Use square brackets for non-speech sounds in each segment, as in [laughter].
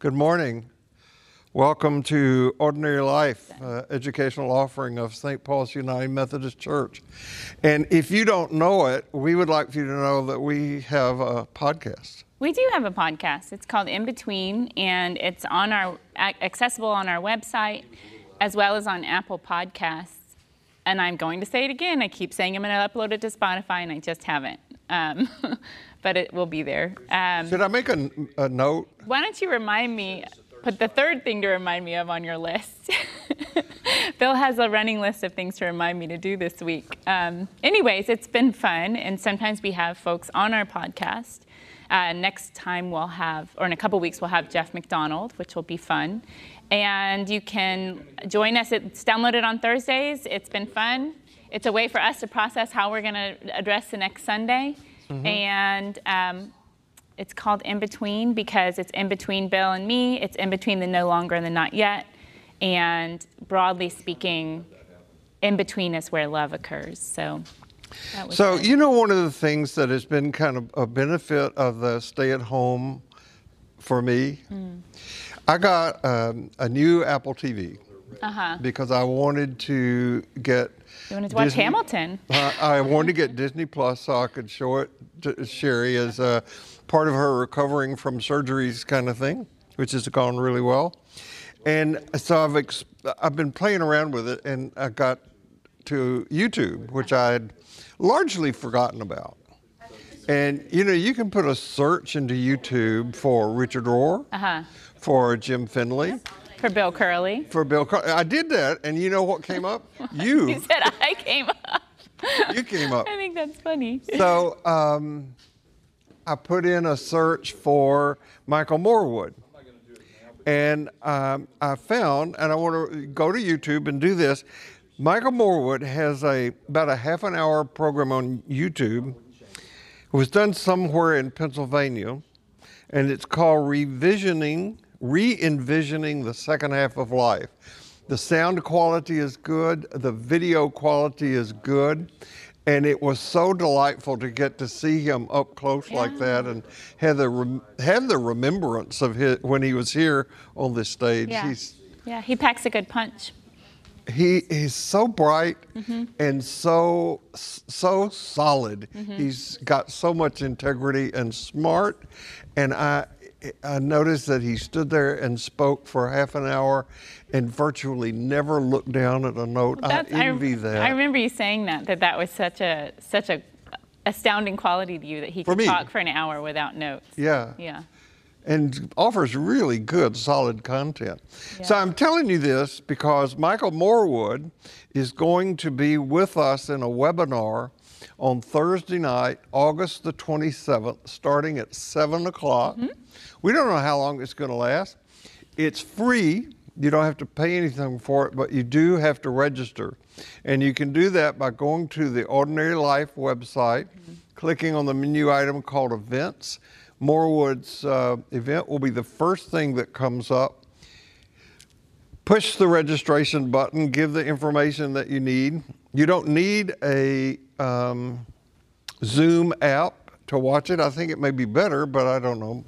Good morning. Welcome to Ordinary Life, uh, educational offering of St. Paul's United Methodist Church. And if you don't know it, we would like for you to know that we have a podcast. We do have a podcast. It's called In Between, and it's on our accessible on our website as well as on Apple Podcasts. And I'm going to say it again. I keep saying I'm going to upload it to Spotify, and I just haven't. Um, [laughs] but it will be there. Um, Should I make a, a note? Why don't you remind me? Put the third thing to remind me of on your list. [laughs] Bill has a running list of things to remind me to do this week. Um, anyways, it's been fun, and sometimes we have folks on our podcast. Uh, next time we'll have, or in a couple weeks, we'll have Jeff McDonald, which will be fun. And you can join us. It's downloaded on Thursdays. It's been fun. It's a way for us to process how we're going to address the next Sunday. Mm-hmm. And um, it's called In Between because it's in between Bill and me. It's in between the no longer and the not yet. And broadly speaking, in between is where love occurs. So. So, it. you know, one of the things that has been kind of a benefit of the stay at home for me, mm. I got um, a new Apple TV uh-huh. because I wanted to get you wanted to watch Disney, Hamilton. uh, I wanted to get Disney Plus so I could show it to Sherry as a part of her recovering from surgeries kind of thing, which has gone really well. And so I've ex- I've been playing around with it, and I got to YouTube, which I had largely forgotten about. And you know, you can put a search into YouTube for Richard Rohr, uh-huh. for Jim Finley, for Bill Curley. For Bill Curley. I did that, and you know what came up? [laughs] You. you said I came up. you came up. I think that's funny. So um, I put in a search for Michael Morwood. And um, I found, and I want to go to YouTube and do this. Michael Morwood has a about a half an hour program on YouTube. It was done somewhere in Pennsylvania, and it's called Revisioning re envisioning the second half of life. The sound quality is good, the video quality is good, and it was so delightful to get to see him up close yeah. like that and have the, have the remembrance of his, when he was here on this stage. Yeah, He's, yeah he packs a good punch. He he's so bright mm-hmm. and so so solid. Mm-hmm. He's got so much integrity and smart, and I I noticed that he stood there and spoke for half an hour and virtually never looked down at a note. I envy I, that. I remember you saying that that that was such a such a astounding quality to you that he could talk for an hour without notes. Yeah. Yeah. And offers really good, solid content. Yeah. So I'm telling you this because Michael Morwood is going to be with us in a webinar on Thursday night, August the 27th, starting at 7 o'clock. Mm-hmm. We don't know how long it's going to last. It's free. You don't have to pay anything for it, but you do have to register. And you can do that by going to the Ordinary Life website, mm-hmm. clicking on the menu item called Events. Morwood's uh, event will be the first thing that comes up. Push the registration button, give the information that you need. You don't need a um, Zoom app to watch it. I think it may be better, but I don't know.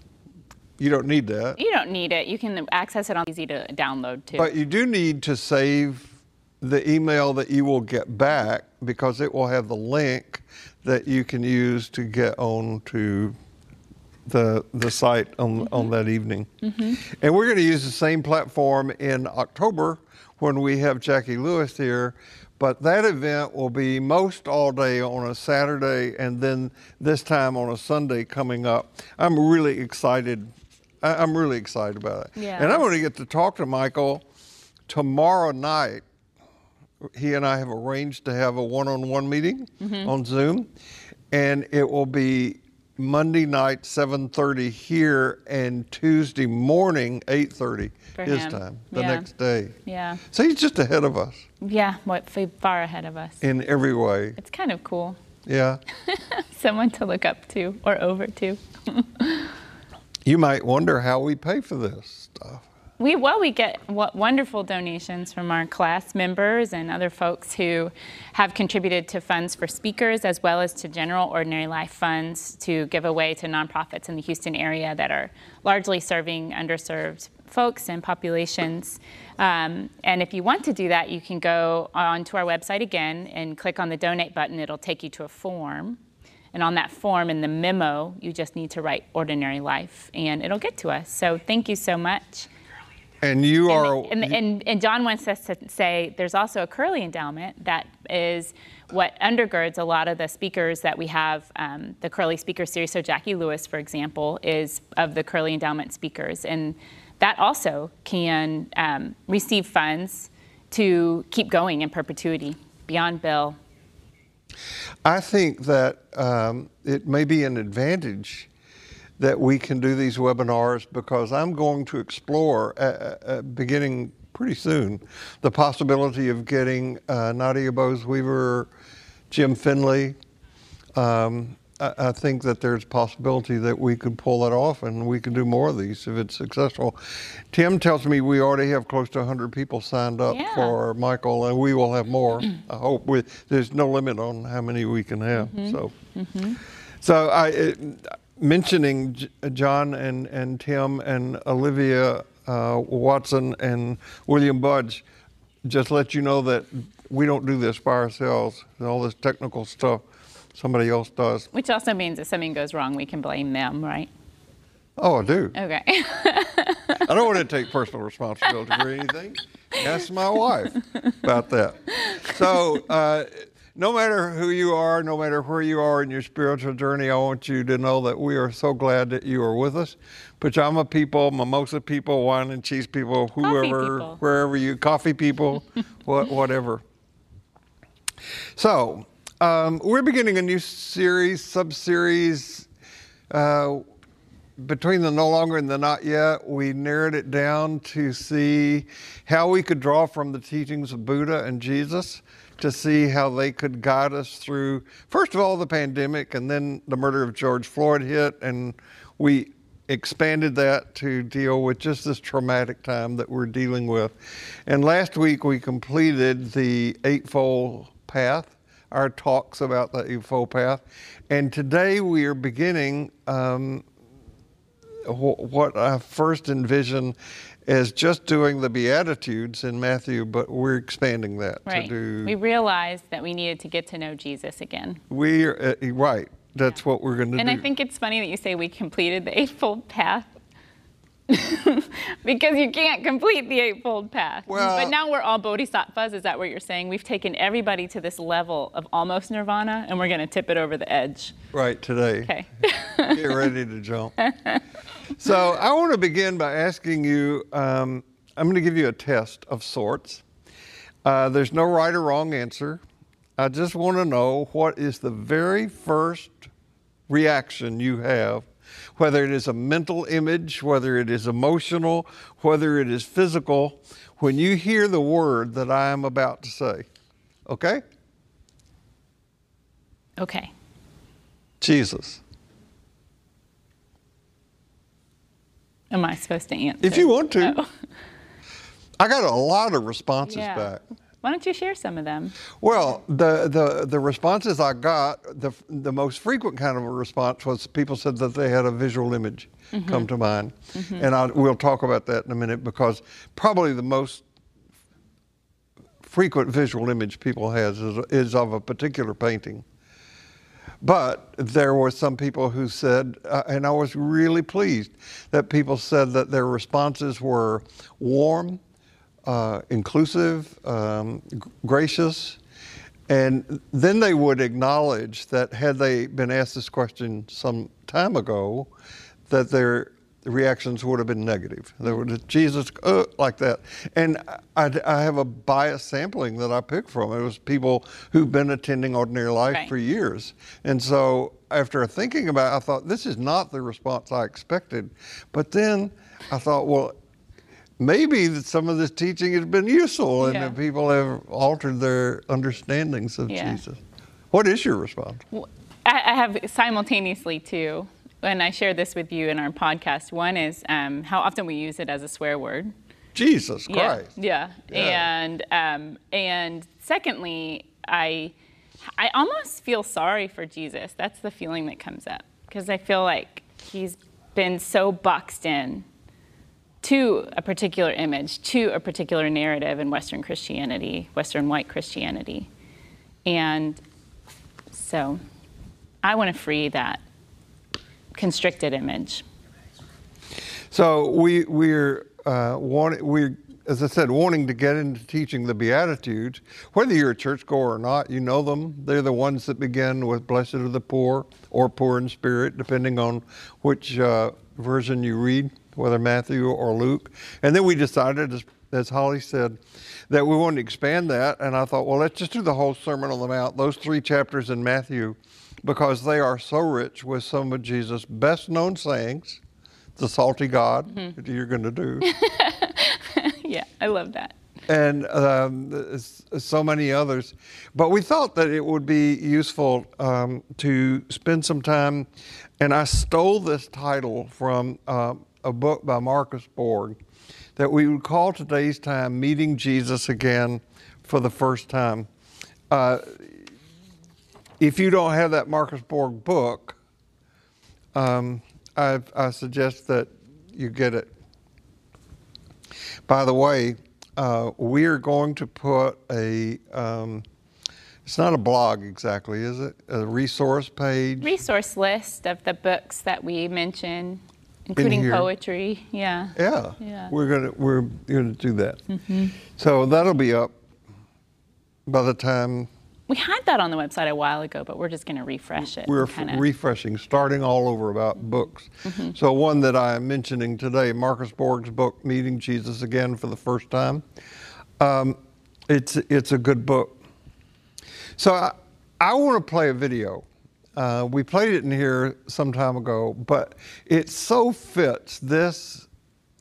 You don't need that. You don't need it. You can access it on easy to download too. But you do need to save the email that you will get back because it will have the link that you can use to get on to the the site on mm-hmm. on that evening. Mm-hmm. And we're going to use the same platform in October when we have Jackie Lewis here but that event will be most all day on a Saturday and then this time on a Sunday coming up. I'm really excited. I'm really excited about it. Yeah. And I'm going to get to talk to Michael tomorrow night. He and I have arranged to have a one on one meeting mm-hmm. on Zoom, and it will be Monday night 7:30 here and Tuesday morning 8:30 his him. time the yeah. next day. Yeah. So he's just ahead of us. Yeah, what far ahead of us. In every way. It's kind of cool. Yeah. [laughs] Someone to look up to or over to. [laughs] you might wonder how we pay for this stuff. We well, we get wonderful donations from our class members and other folks who have contributed to funds for speakers as well as to general ordinary life funds to give away to nonprofits in the Houston area that are largely serving underserved folks and populations. Um, and if you want to do that, you can go onto our website again and click on the donate button. It'll take you to a form. And on that form in the memo, you just need to write ordinary life and it'll get to us. So thank you so much. And you are. And, and, and, and, John wants us to say there's also a Curly endowment that is what undergirds a lot of the speakers that we have. Um, the Curly Speaker Series. So Jackie Lewis, for example, is of the Curly Endowment speakers, and that also can um, receive funds to keep going in perpetuity beyond Bill. I think that um, it may be an advantage that we can do these webinars because I'm going to explore, uh, uh, uh, beginning pretty soon, the possibility of getting uh, Nadia Bolz-Weber, Jim Finley. Um, I, I, think that there's a possibility that we could pull that off and we can do more of these if it's successful. Tim tells me we already have close to 100 people signed up yeah. for Michael, and we will have more. I hope. We, there's no limit on how many we can have. Mm-hmm. So, mm-hmm. so I. It, mentioning John and, and Tim and Olivia uh, Watson and William Budge, just let you know that we don't do this by ourselves. All this technical stuff, somebody else does. Which also means if something goes wrong, we can blame them, right? Oh, I do. Okay. [laughs] I don't want to take personal responsibility for anything. Ask my wife about that. So, uh, no matter who you are, no matter where you are in your spiritual journey, I want you to know that we are so glad that you are with us. Pajama people, mimosa people, wine and cheese people, whoever, people. wherever you, coffee people, what, whatever. So, um, we're beginning a new series, sub series. Uh, between the no longer and the not yet, we narrowed it down to see how we could draw from the teachings of Buddha and Jesus to see how they could guide us through, first of all, the pandemic, and then the murder of George Floyd hit, and we expanded that to deal with just this traumatic time that we're dealing with. And last week we completed the Eightfold Path, our talks about the Eightfold Path. And today we are beginning um, what I first envisioned as just doing the Beatitudes in Matthew, but we're expanding that right. to do. We realized that we needed to get to know Jesus again. We are uh, right. That's yeah. what we're going to do. And I think it's funny that you say we completed the Eightfold Path. [laughs] because you can't complete the Eightfold Path. Well, but now we're all bodhisattvas. Is that what you're saying? We've taken everybody to this level of almost nirvana, and we're going to tip it over the edge. Right today. Okay. [laughs] Get ready to jump. so I want to begin by asking you. Um, I'm going to give you a test of sorts. Uh, there's no right or wrong answer. I just want to know what is the very first reaction you have whether it is a mental image, whether it is emotional, whether it is physical, when you hear the word that I am about to say. Okay? Okay. Jesus. Am I supposed to answer? If you want to. Oh. I got a lot of responses yeah. back. Why don't you share some of them? Well, the, the, the responses I got, the, the most frequent kind of a response was people said that they had a visual image mm-hmm. come to mind. Mm-hmm. And I, we'll talk about that in a minute because probably the most frequent visual image people has is, is of a particular painting. But there were some people who said, uh, and I was really pleased that people said that their responses were warm, uh, inclusive, um, gracious, and then they would acknowledge that had they been asked this question some time ago, that their reactions would have been negative. They would Jesus uh, like that. And I, I, have a biased sampling that I picked from. It was people who've been attending ordinary life right. for years. And so after thinking about it, I thought, this is not the response I expected. But then I thought, well, maybe that some of this teaching has been useful and yeah. that people have altered their understandings of yeah. Jesus. What is your response? Well, I have simultaneously two, and I share this with you in our podcast. One is um, how often we use it as a swear word. Jesus Christ. Yeah, yeah. Yeah. And um, and secondly, I I almost feel sorry for Jesus. That's the feeling that comes up because I feel like he's been so boxed in to a particular image, to a particular narrative in Western Christianity, Western white Christianity, and so I want to free that constricted image. So we we're uh, wanting we as I said wanting to get into teaching the Beatitudes. Whether you're a churchgoer or not, you know them. They're the ones that begin with "Blessed are the poor" or "Poor in spirit," depending on which uh, version you read, whether Matthew or Luke. And then we decided, as, as Holly said, that we wanted to expand that. And I thought, well, let's just do the whole Sermon on the Mount, those three chapters in Matthew, because they are so rich with some of Jesus' best known sayings. The salty God that you're going to do. [laughs] yeah, I love that. and um, so many others. But we thought that it would be useful um, to spend some time, and I stole this title from uh, a book by Marcus Borg that we would call today's time Meeting Jesus Again for the First Time. Uh, if you don't have that Marcus Borg book, um, I, I suggest that you get it. By the way, uh, we are going to put a, um, it's not a blog exactly, is it? A resource page? Resource list of the books that we mention, including poetry. Yeah. Yeah, Yeah. we're gonna we're gonna do that. So that'll be up by the time We had that on the website a while ago, but we're just going to refresh it. we're kinda- refreshing, starting all over about books. So one that I am mentioning today, Marcus Borg's book, "Meeting Jesus Again for the First Time." Um, it's it's a good book. So I, I want to play a video. Uh, we played it in here some time ago, but it so fits this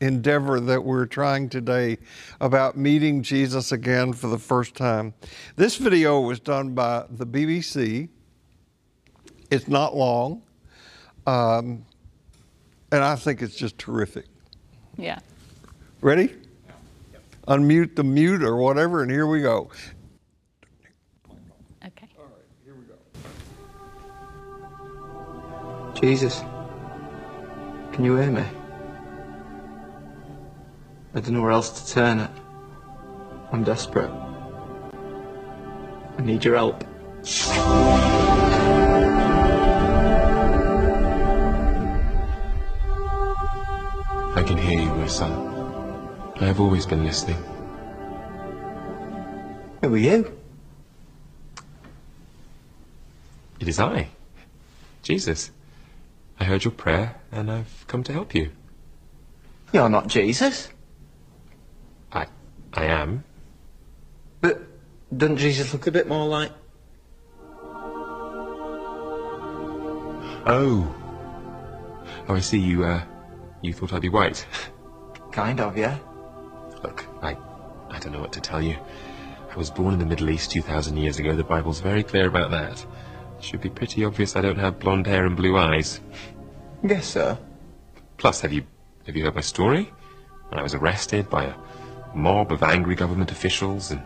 endeavor that we're trying today about meeting Jesus again for the first time. This video was done by the BBC. It's not long, um, and I think it's just terrific. yeah. Ready? Unmute the mute or whatever, and here we go. Jesus, can you hear me? I don't know where else to turn it. I'm desperate. I need your help. I can hear you, my son. I have always been listening. Who are you? It is I, Jesus. I heard your prayer and I've come to help you. You're not Jesus. I, I am. But doesn't Jesus look a bit more like. Oh. Oh, I see you, uh, you thought I'd be white. [laughs] Kind of, yeah? Look, I, I don't know what to tell you. I was born in the Middle East 2,000 years ago. The Bible's very clear about that. It should be pretty obvious I don't have blonde hair and blue eyes. Guess sir. Plus, have you, have you heard my story? When I was arrested by a mob of angry government officials and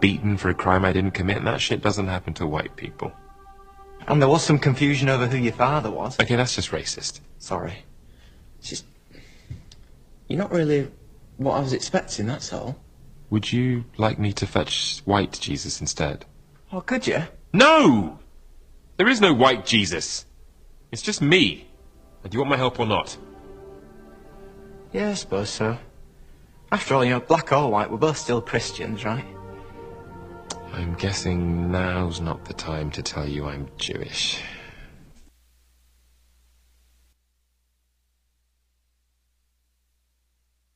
beaten for a crime I didn't commit, and that shit doesn't happen to white people. And there was some confusion over who your father was. Okay, that's just racist. Sorry. It's just. You're not really what I was expecting, that's all. Would you like me to fetch white Jesus instead? Oh, could you? No! There is no white Jesus. It's just me. And do you want my help or not? Yeah, I suppose so. After all, you know, black or white, we're both still Christians, right? I'm guessing now's not the time to tell you I'm Jewish.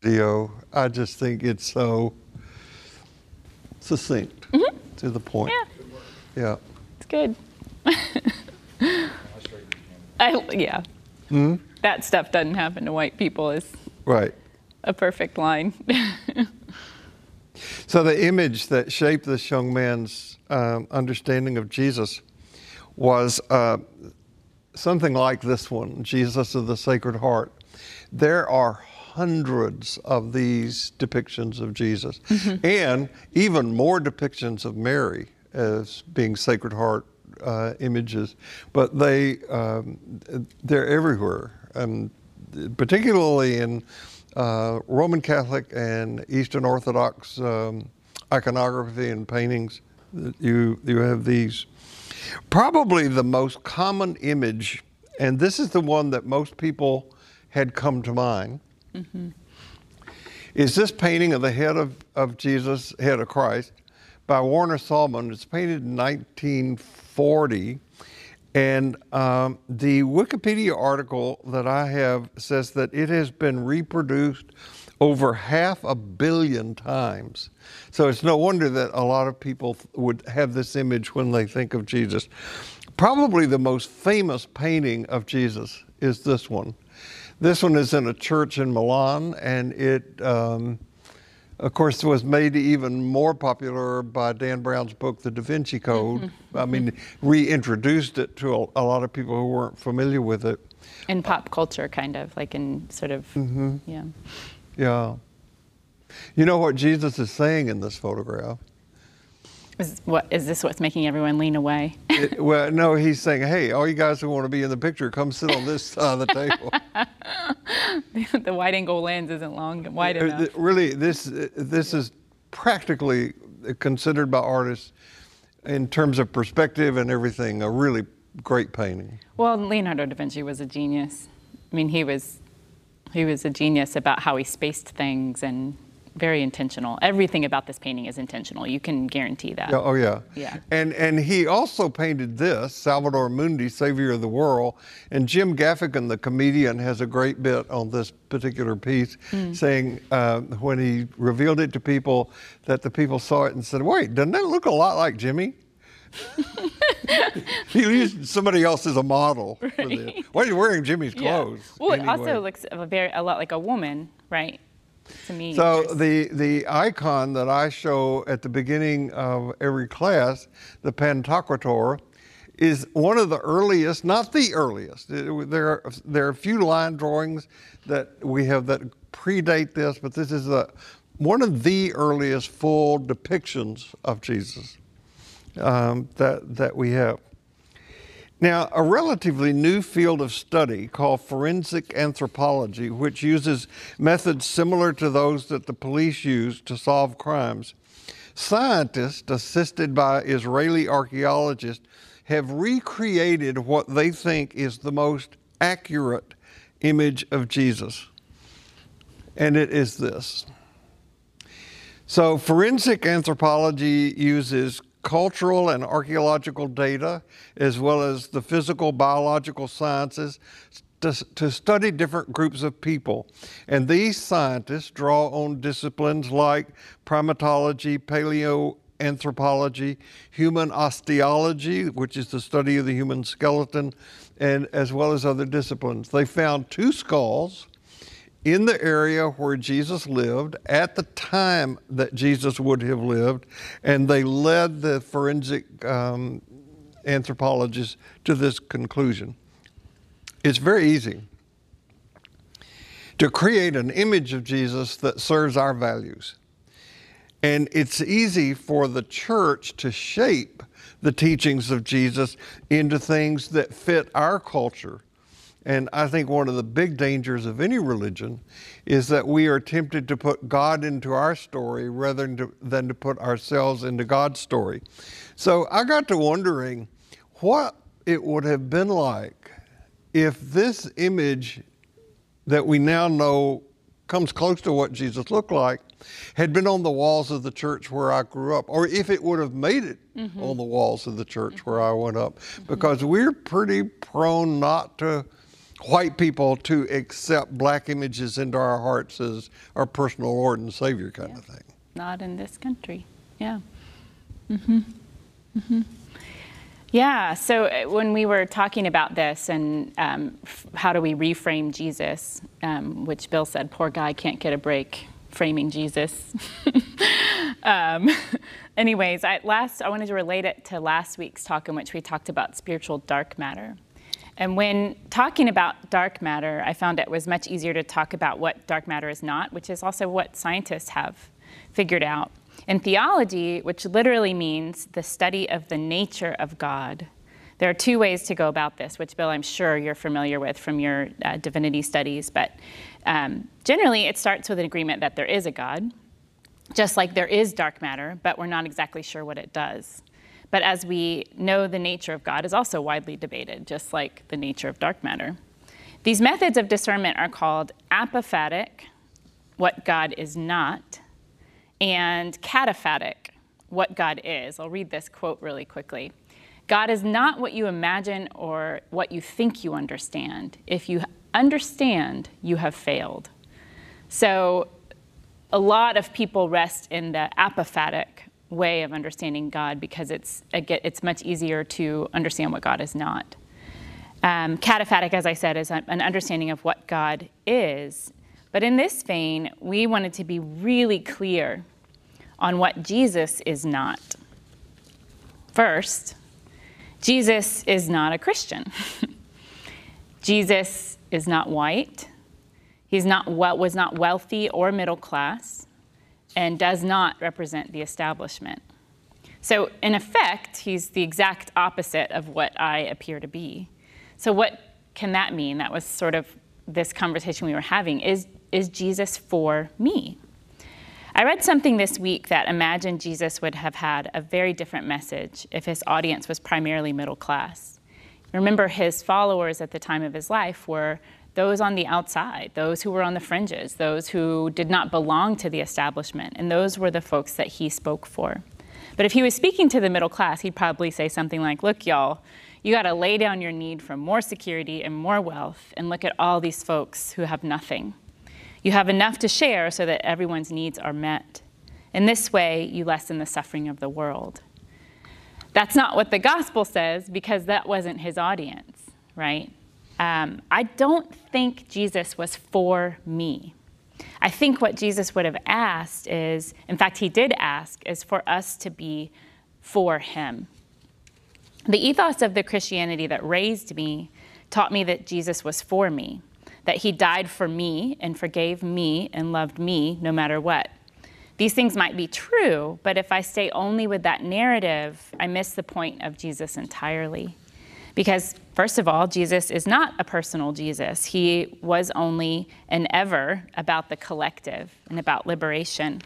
video. I just think it's so succinct mm-hmm. to the point. Yeah. Yeah. It's good. [laughs] I, yeah. That stuff doesn't happen to white people is Right. a perfect line. [laughs] So the image that shaped this young man's um, understanding of Jesus was uh, something like this one Jesus of the Sacred Heart. There are hundreds of these depictions of Jesus, and even more depictions of Mary as being Sacred Heart uh, images. But they um, they're everywhere, and particularly in uh, Roman Catholic and Eastern Orthodox um, iconography and paintings. You you have these. Probably the most common image, and this is the one that most people had come to mind, is this painting of the head of, of Jesus, head of Christ, by Warner Sallman. It's painted in 1940. And um, the Wikipedia article that I have says that it has been reproduced over half a billion times. So it's no wonder that a lot of people would have this image when they think of Jesus. Probably the most famous painting of Jesus is this one. This one is in a church in Milan, and it, um, of course, it was made even more popular by Dan Brown's book, The Da Vinci Code. [laughs] I mean, reintroduced it to a, a, lot of people who weren't familiar with it. In pop culture, kind of, like in sort of, Mm-hmm. yeah. Yeah. You know what Jesus is saying in this photograph? Is, what, is this what's making everyone lean away? [laughs] It, well, no, he's saying, hey, all you guys who want to be in the picture, come sit on this side of the table. [laughs] the wide angle lens isn't long wide Uh, enough. th- Really, this, this is practically considered by artists, in terms of perspective and everything, a really great painting. Well, Leonardo da Vinci was a genius. I mean, he was he was a genius about how he spaced things and very intentional. Everything about this painting is intentional. You can guarantee that. Yeah, oh yeah. Yeah. And and he also painted this, Salvator Mundi, Savior of the World. And Jim Gaffigan, the comedian, has a great bit on this particular piece, saying uh, when he revealed it to people, that the people saw it and said, "Wait, doesn't that look a lot like Jimmy?" [laughs] he used somebody else as a model for this. Why are you wearing Jimmy's Yeah. clothes? Well, it also looks a very a lot like a woman, right? To me. So the the icon that I show at the beginning of every class, the Pantocrator, is one of the earliest, not the earliest. There are there are a few line drawings that we have that predate this, but this is a one of the earliest full depictions of Jesus um, that that we have. Now, a relatively new field of study called forensic anthropology, which uses methods similar to those that the police use to solve crimes, scientists, assisted by Israeli archaeologists, have recreated what they think is the most accurate image of Jesus. And it is this. So, forensic anthropology uses cultural and archaeological data, as well as the physical, biological sciences, to, to study different groups of people. And these scientists draw on disciplines like primatology, paleoanthropology, human osteology, which is the study of the human skeleton, and as well as other disciplines. They found two skulls in the area where Jesus lived at the time that Jesus would have lived, and they led the forensic um, anthropologists to this conclusion. It's very easy to create an image of Jesus that serves our values. And it's easy for the church to shape the teachings of Jesus into things that fit our culture. And I think one of the big dangers of any religion is that we are tempted to put God into our story rather than to, than to put ourselves into God's story. So I got to wondering what it would have been like if this image that we now know comes close to what Jesus looked like had been on the walls of the church where I grew up, or if it would have made it mm-hmm. on the walls of the church where mm-hmm. I went up, mm-hmm. because we're pretty prone not to white people to accept black images into our hearts as our personal Lord and Savior kind of thing. Not in this country. Yeah. Mm-hmm. Mm-hmm. Yeah. So uh, when we were talking about this and um, f- how do we reframe Jesus, um, which Bill said, poor guy can't get a break framing Jesus. [laughs] um, [laughs] anyways, I, last I wanted to relate it to last week's talk in which we talked about spiritual dark matter. And when talking about dark matter, I found it was much easier to talk about what dark matter is not, which is also what scientists have figured out. In theology, which literally means the study of the nature of God, there are two ways to go about this, which, Bill, I'm sure you're familiar with from your uh, divinity studies. But um, generally, it starts with an agreement that there is a God, just like there is dark matter, but we're not exactly sure what it does. But as we know, the nature of God is also widely debated, just like the nature of dark matter. These methods of discernment are called apophatic, what God is not, and cataphatic, what God is. I'll read this quote really quickly. God is not what you imagine or what you think you understand. If you understand, you have failed. So, a lot of people rest in the apophatic way of understanding God because it's, it's much easier to understand what God is not. Um, cataphatic, as I said, is an understanding of what God is. But in this vein, we wanted to be really clear on what Jesus is not. First, Jesus is not a Christian. [laughs] Jesus is not white. He's not was not wealthy or middle class and does not represent the establishment. So, in effect, he's the exact opposite of what I appear to be. So, what can that mean? That was sort of this conversation we were having. Is, is Jesus for me? I read something this week that imagined Jesus would have had a very different message if his audience was primarily middle class. Remember, his followers at the time of his life were those on the outside, those who were on the fringes, those who did not belong to the establishment, and those were the folks that he spoke for. But if he was speaking to the middle class, he'd probably say something like, Look, y'all, you got to lay down your need for more security and more wealth, and look at all these folks who have nothing. You have enough to share so that everyone's needs are met. In this way, you lessen the suffering of the world. That's not what the gospel says because that wasn't his audience, right? Um, I don't think Jesus was for me. I think what Jesus would have asked is, in fact, he did ask, is for us to be for him. The ethos of the Christianity that raised me taught me that Jesus was for me, that he died for me and forgave me and loved me no matter what. These things might be true, but if I stay only with that narrative, I miss the point of Jesus entirely. Because, first of all, Jesus is not a personal Jesus. He was only and ever about the collective and about liberation.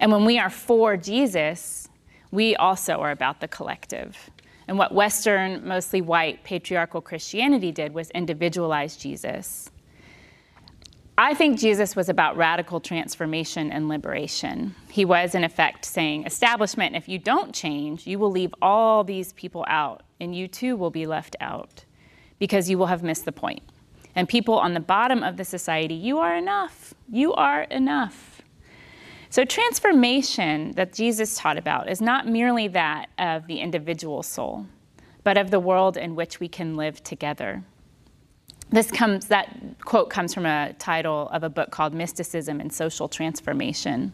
And when we are for Jesus, we also are about the collective. And what Western, mostly white, patriarchal Christianity did was individualize Jesus. I think Jesus was about radical transformation and liberation. He was, in effect, saying, Establishment, if you don't change, you will leave all these people out, and you too will be left out because you will have missed the point. And people on the bottom of the society, you are enough. You are enough. So, transformation that Jesus taught about is not merely that of the individual soul, but of the world in which we can live together. This comes, that quote comes from a title of a book called Mysticism and Social Transformation.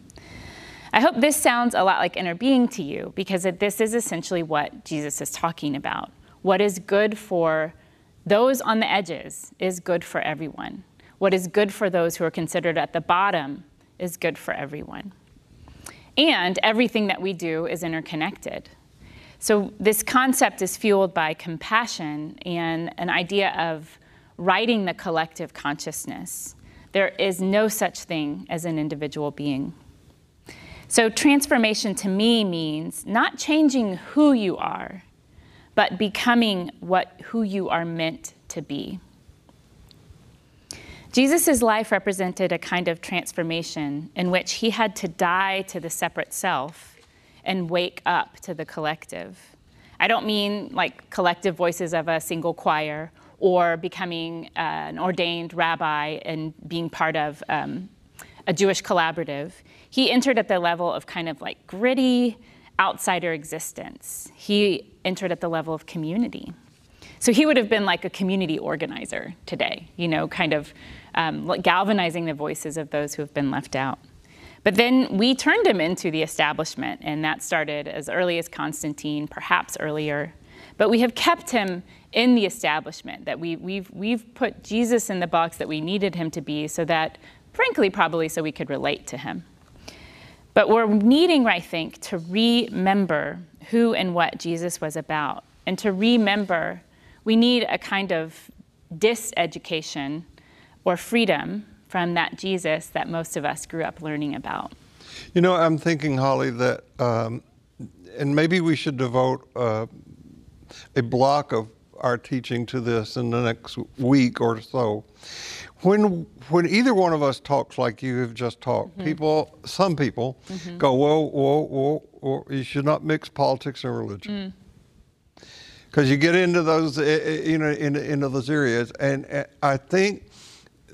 I hope this sounds a lot like interbeing to you because this is essentially what Jesus is talking about. What is good for those on the edges is good for everyone. What is good for those who are considered at the bottom is good for everyone. And everything that we do is interconnected. So, this concept is fueled by compassion and an idea of writing the collective consciousness. There is no such thing as an individual being. So, transformation to me means not changing who you are, but becoming what who you are meant to be. Jesus' life represented a kind of transformation in which he had to die to the separate self and wake up to the collective. I don't mean like collective voices of a single choir or becoming uh, an ordained rabbi and being part of um, a Jewish collaborative. He entered at the level of kind of like gritty outsider existence. He entered at the level of community. So he would have been like a community organizer today, you know, kind of um, galvanizing the voices of those who have been left out. But then we turned him into the establishment, and that started as early as Constantine, perhaps earlier. but we have kept him in the establishment, that we, we've, we've put Jesus in the box that we needed him to be so that, frankly, probably so we could relate to him. But we're needing, I think, to remember who and what Jesus was about. And to remember, we need a kind of diseducation or freedom from that Jesus that most of us grew up learning about. You know, I'm thinking, Holly, that, um, and maybe we should devote uh, a block of our teaching to this in the next week or so. When when either one of us talks like you have just talked, mm-hmm. people, some people, mm-hmm. go, whoa, whoa, whoa, whoa, you should not mix politics and religion. Because mm. you get into those, eh, eh, you know, into, into those areas, and eh, I think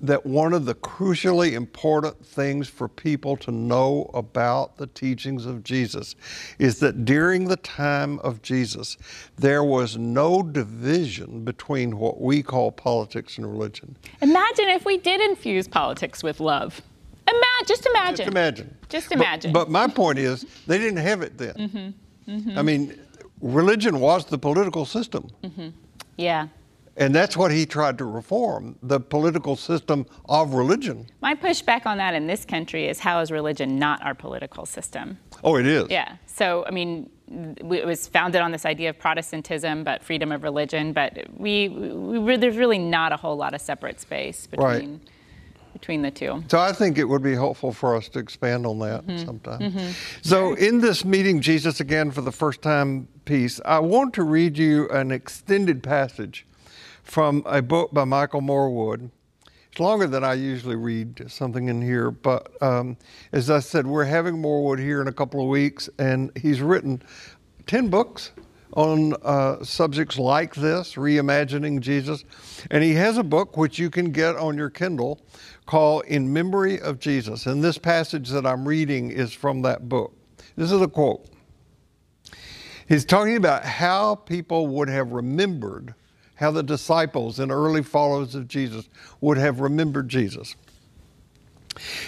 that one of the crucially important things for people to know about the teachings of Jesus is that during the time of Jesus, there was no division between what we call politics and religion. Imagine if we did infuse politics with love. Ima- just imagine. Just imagine. Just imagine. But, but my point is, they didn't have it then. Mm-hmm. Mm-hmm. I mean, religion was the political system. Mm-hmm. Yeah. And that's what he tried to reform the political system of religion. My pushback on that in this country is how is religion not our political system? Oh, it is. Yeah. So, I mean, it was founded on this idea of Protestantism, but freedom of religion. But we, we there's really not a whole lot of separate space between. Right. Between the two. So I think it would be helpful for us to expand on that mm-hmm. sometime. Mm-hmm. So, in this meeting, Jesus again for the first time piece, I want to read you an extended passage from a book by Michael Morwood. It's longer than I usually read something in here, but um, as I said, we're having Morwood here in a couple of weeks, and he's written 10 books on uh, subjects like this, reimagining Jesus. And he has a book which you can get on your Kindle called In Memory of Jesus. And this passage that I'm reading is from that book. This is a quote. He's talking about how people would have remembered how the disciples and early followers of Jesus would have remembered Jesus.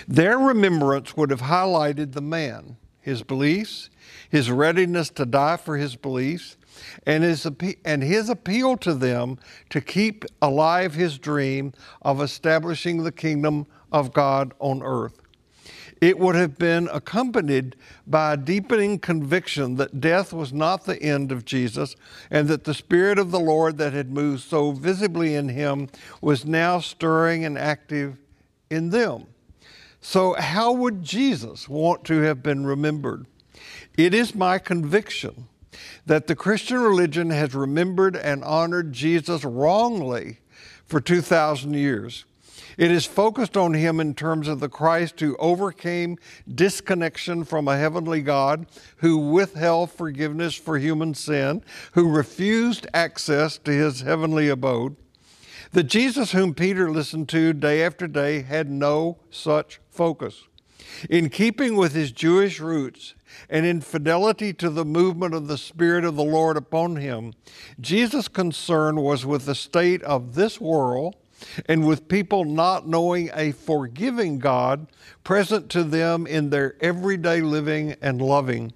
Their remembrance would have highlighted the man, his beliefs, his readiness to die for his beliefs, and his, and his appeal to them to keep alive his dream of establishing the kingdom of God on earth. It would have been accompanied by a deepening conviction that death was not the end of Jesus and that the Spirit of the Lord that had moved so visibly in him was now stirring and active in them. So, how would Jesus want to have been remembered? It is my conviction that the Christian religion has remembered and honored Jesus wrongly for 2,000 years. It is focused on him in terms of the Christ who overcame disconnection from a heavenly God, who withheld forgiveness for human sin, who refused access to his heavenly abode. The Jesus whom Peter listened to day after day had no such focus. In keeping with his Jewish roots and in fidelity to the movement of the Spirit of the Lord upon him, Jesus' concern was with the state of this world and with people not knowing a forgiving God present to them in their everyday living and loving.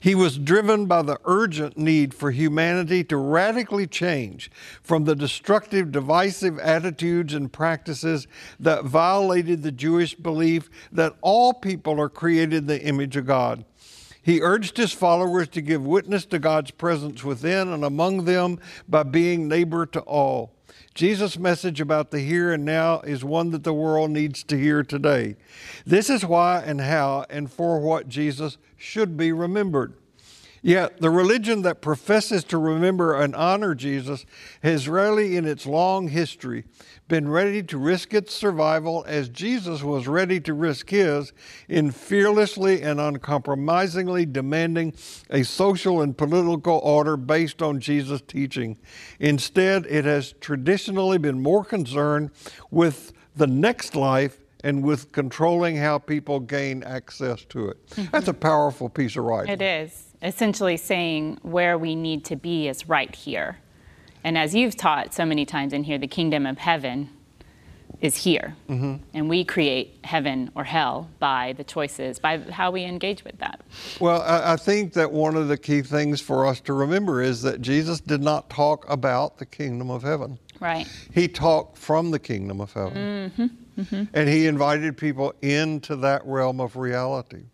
He was driven by the urgent need for humanity to radically change from the destructive, divisive attitudes and practices that violated the Jewish belief that all people are created in the image of God. He urged his followers to give witness to God's presence within and among them by being neighbor to all. Jesus' message about the here and now is one that the world needs to hear today. This is why and how and for what Jesus should be remembered. Yet, the religion that professes to remember and honor Jesus has rarely in its long history been ready to risk its survival as Jesus was ready to risk his in fearlessly and uncompromisingly demanding a social and political order based on Jesus' teaching. Instead, it has traditionally been more concerned with the next life and with controlling how people gain access to it. Mm-hmm. That's a powerful piece of writing. It is. Essentially saying where we need to be is right here. And as you've taught so many times in here, the kingdom of heaven is here. Mm-hmm. And we create heaven or hell by the choices, by how we engage with that. Well, I, think that one of the key things for us to remember is that Jesus did not talk about the kingdom of heaven. Right. He talked from the kingdom of heaven. Mm-hmm. Mm-hmm. And he invited people into that realm of reality.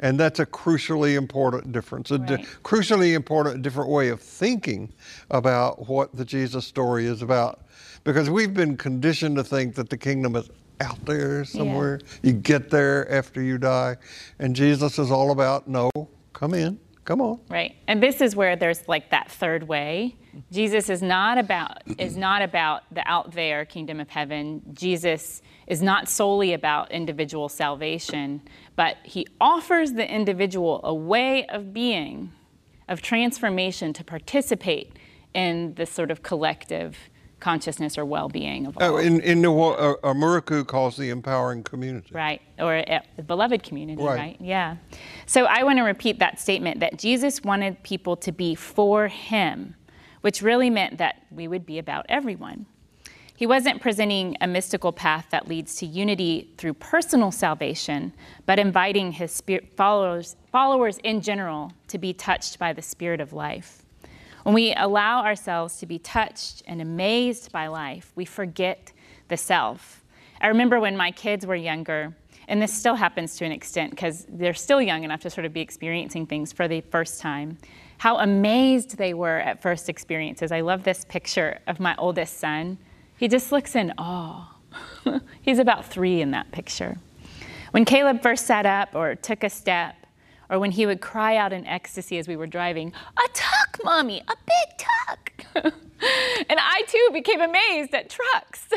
And that's a crucially important difference, a di- crucially important different way of thinking about what the Jesus story is about. Because we've been conditioned to think that the kingdom is out there somewhere. You get there after you die. And Jesus is all about no, come in, come on. Right. And this is where there's like that third way. Jesus is not about is not about the out there kingdom of heaven. Jesus is not solely about individual salvation, but he offers the individual a way of being, of transformation to participate in this sort of collective consciousness or well-being of all. Oh, in, in the, what uh, uh, Muraku calls the empowering community. Right, or uh, the beloved community, Right. right. Yeah. So I want to repeat that statement that Jesus wanted people to be for him, which really meant that we would be about everyone. He wasn't presenting a mystical path that leads to unity through personal salvation, but inviting his spirit followers, followers in general to be touched by the spirit of life. When we allow ourselves to be touched and amazed by life, we forget the self. I remember when my kids were younger, and this still happens to an extent because they're still young enough to sort of be experiencing things for the first time, how amazed they were at first experiences. I love this picture of my oldest son. He just looks in awe. [laughs] He's about three in that picture. When Caleb first sat up or took a step, or when he would cry out in ecstasy as we were driving, A tuck, mommy, a big tuck. [laughs] and I too became amazed at trucks.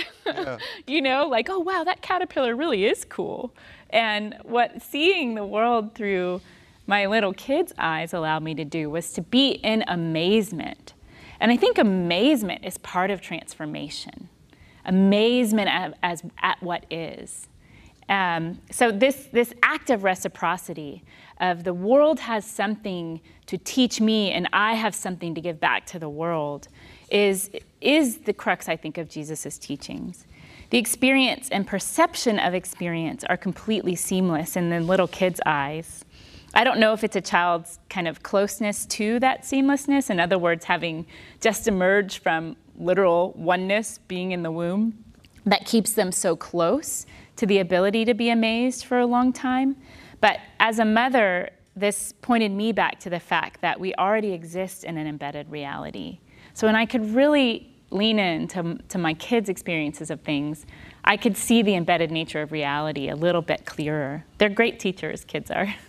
[laughs] you know, like, oh wow, that caterpillar really is cool. And what seeing the world through my little kid's eyes allowed me to do was to be in amazement. And I think amazement is part of transformation. Amazement at, as, at what is. Um, so this this act of reciprocity of the world has something to teach me and I have something to give back to the world is is the crux I think of Jesus' teachings. The experience and perception of experience are completely seamless in the little kid's eyes. I don't know if it's a child's kind of closeness to that seamlessness, in other words, having just emerged from literal oneness, being in the womb, that keeps them so close to the ability to be amazed for a long time. But as a mother, this pointed me back to the fact that we already exist in an embedded reality. So when I could really lean into to my kids' experiences of things, I could see the embedded nature of reality a little bit clearer. They're great teachers, kids are. [laughs]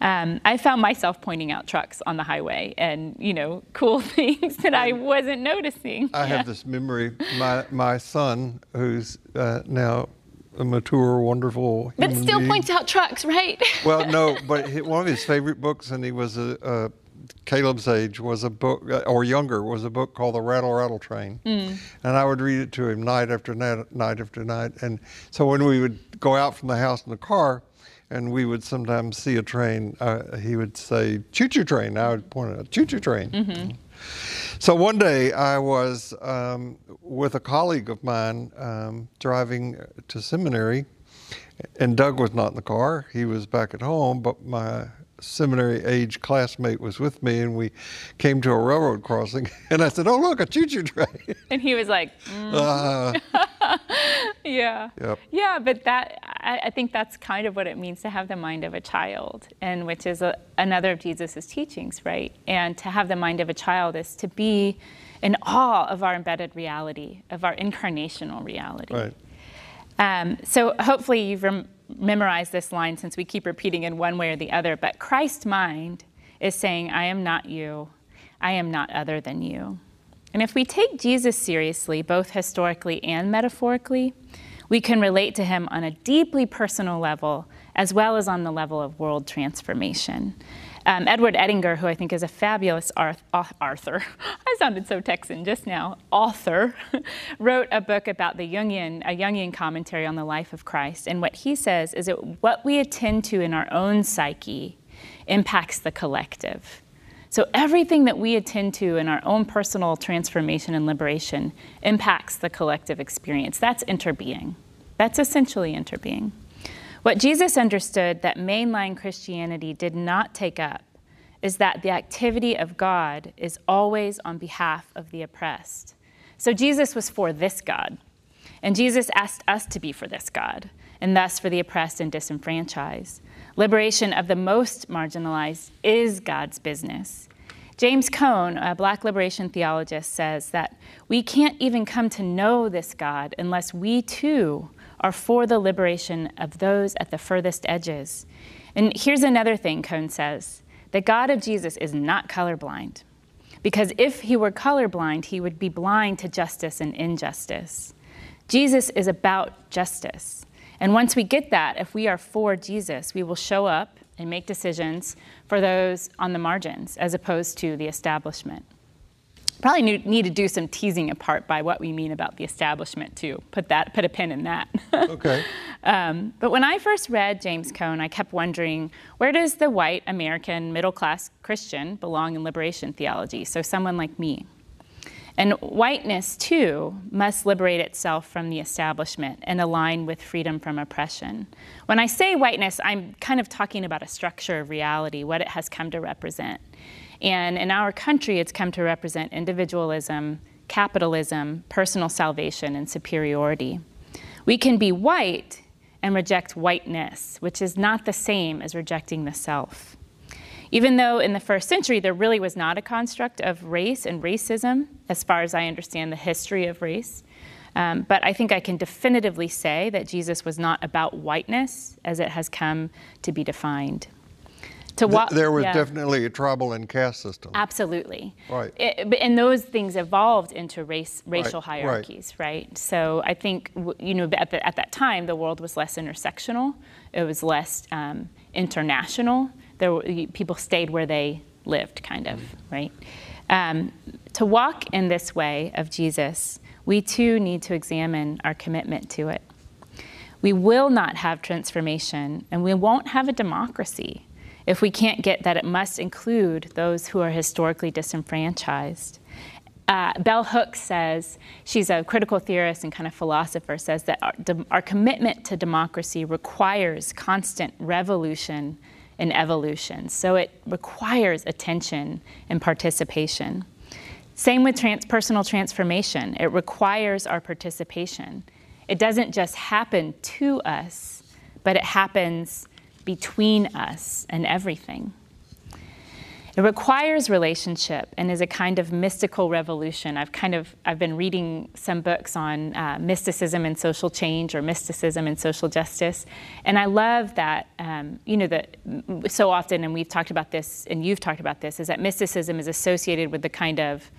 Um, I found myself pointing out trucks on the highway and, you know, cool [laughs] things that I wasn't noticing. I have this memory. My my son, who's uh, now a mature, wonderful But still being. points out trucks, right? [laughs] Well, no, but one of his favorite books, and he was a, a Caleb's age, was a book, uh, or younger, was a book called The Rattle Rattle Train, and I would read it to him night after night, night after night. And so when we would go out from the house in the car, and we would sometimes see a train, uh, he would say "choo choo train." I would point out "choo choo train." So one day I was um, with a colleague of mine um, driving to seminary, and Doug was not in the car. He was back at home, but my seminary age classmate was with me, and we came to a railroad crossing. [laughs] And I said, "Oh, look, a choo-choo train!" [laughs] and he was like, mm, uh, [laughs] yeah. Yep. Yeah, but that, I, I think that's kind of what it means to have the mind of a child, and which is a, another of Jesus' teachings, right? And to have the mind of a child is to be in awe of our embedded reality, of our incarnational reality. right. Um, so hopefully you've rem- memorized this line since we keep repeating in one way or the other. But Christ's mind is saying, I am not you. I am not other than you. And if we take Jesus seriously, both historically and metaphorically, we can relate to him on a deeply personal level as well as on the level of world transformation. Um, Edward Edinger, who I think is a fabulous arth- Arthur, [laughs] I sounded so Texan just now, author, [laughs] wrote a book about the Jungian, a Jungian commentary on the life of Christ. And what he says is that what we attend to in our own psyche impacts the collective. So everything that we attend to in our own personal transformation and liberation impacts the collective experience. That's interbeing. That's essentially interbeing. What Jesus understood that mainline Christianity did not take up is that the activity of God is always on behalf of the oppressed. So Jesus was for this God, and Jesus asked us to be for this God, and thus for the oppressed and disenfranchised. Liberation of the most marginalized is God's business. James Cone, a black liberation theologist, says that we can't even come to know this God unless we too are for the liberation of those at the furthest edges. And here's another thing Cone says the God of Jesus is not colorblind. Because if he were colorblind, he would be blind to justice and injustice. Jesus is about justice. And once we get that, if we are for Jesus, we will show up and make decisions for those on the margins as opposed to the establishment probably need to do some teasing apart by what we mean about the establishment to Put that, put a pin in that. [laughs] okay. Um, but when I first read James Cone, I kept wondering where does the white American middle class Christian belong in liberation theology? So someone like me. And whiteness, too, must liberate itself from the establishment and align with freedom from oppression. When I say whiteness, I'm kind of talking about a structure of reality, what it has come to represent. And in our country, it's come to represent individualism, capitalism, personal salvation, and superiority. We can be white and reject whiteness, which is not the same as rejecting the self. Even though in the first century there really was not a construct of race and racism, as far as I understand the history of race, um, but I think I can definitively say that Jesus was not about whiteness as it has come to be defined to what there was yeah. definitely a tribal and caste system. Absolutely. Right. It, and those things evolved into race racial right. hierarchies, right. right? So I think you know at, the, at, that time the world was less intersectional. It was less um, international. There were, people stayed where they lived, kind of, mm-hmm. right? Um, to walk in this way of Jesus, we too need to examine our commitment to it. We will not have transformation, and we won't have a democracy if we can't get that it must include those who are historically disenfranchised. Uh, Bell Hooks says, she's a critical theorist and kind of philosopher, says that our, our commitment to democracy requires constant revolution and evolution. So it requires attention and participation. Same with transpersonal transformation, it requires our participation. It doesn't just happen to us, but it happens between us and everything. It requires relationship and is a kind of mystical revolution. I've kind of I've been reading some books on uh, mysticism and social change or mysticism and social justice, and I love that um, you know that so often, and we've talked about this, and you've talked about this, is that mysticism is associated with the kind of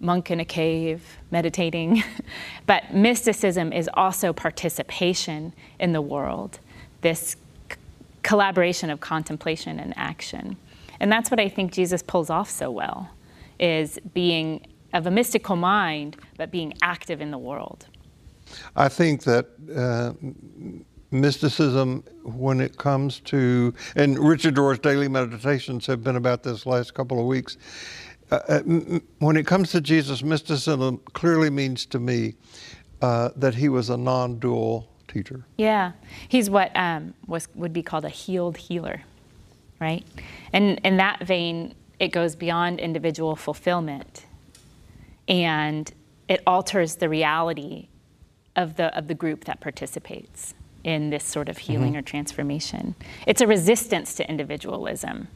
monk in a cave meditating, [laughs] but mysticism is also participation in the world. This collaboration of contemplation and action. And that's what I think Jesus pulls off so well, is being of a mystical mind, but being active in the world. I think that uh, mysticism, when it comes to, and Richard Rohr's daily meditations have been about this last couple of weeks. Uh, uh when it comes to Jesus, mysticism clearly means to me uh, that he was a non dual teacher. Yeah, he's what um, was would be called a healed healer, right? And in that vein, it goes beyond individual fulfillment, and it alters the reality of the of the group that participates in this sort of healing mm-hmm. or transformation. It's a resistance to individualism.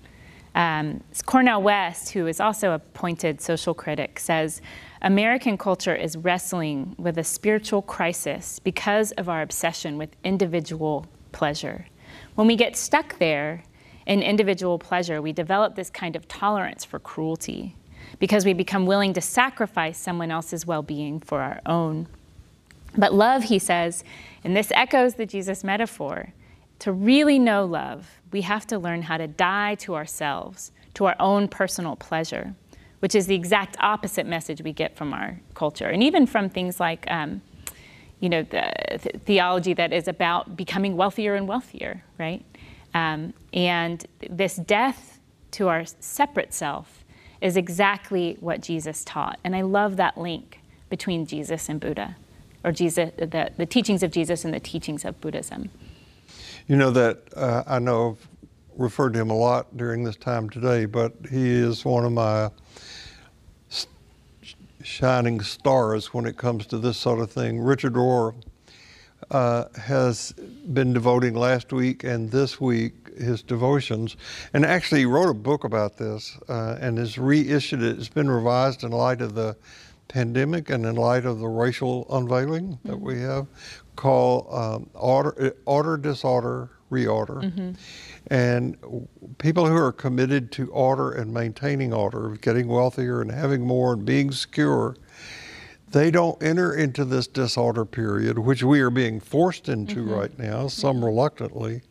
Um, Cornel West, who is also a pointed social critic, says American culture is wrestling with a spiritual crisis because of our obsession with individual pleasure. When we get stuck there in individual pleasure, we develop this kind of tolerance for cruelty because we become willing to sacrifice someone else's well being for our own. But love, he says, and this echoes the Jesus metaphor to really know love, we have to learn how to die to ourselves, to our own personal pleasure which is the exact opposite message we get from our culture, and even from things like, um, you know, the, the, theology that is about becoming wealthier and wealthier, right? Um, and this death to our separate self is exactly what Jesus taught. And I love that link between Jesus and Buddha, or Jesus, the, the teachings of Jesus and the teachings of Buddhism. You know that uh, I know I've referred to him a lot during this time today, but he is one of my shining stars when it comes to this sort of thing. Richard Rohr uh, has been devoting last week and this week his devotions, and actually he wrote a book about this uh, and has reissued it. It's been revised in light of the pandemic and in light of the racial unveiling that mm-hmm. we have, called um, order, order, disorder, reorder. Mm-hmm. And people who are committed to order and maintaining order, getting wealthier and having more and being secure, they don't enter into this disorder period, which we are being forced into mm-hmm. right now, some mm-hmm. reluctantly,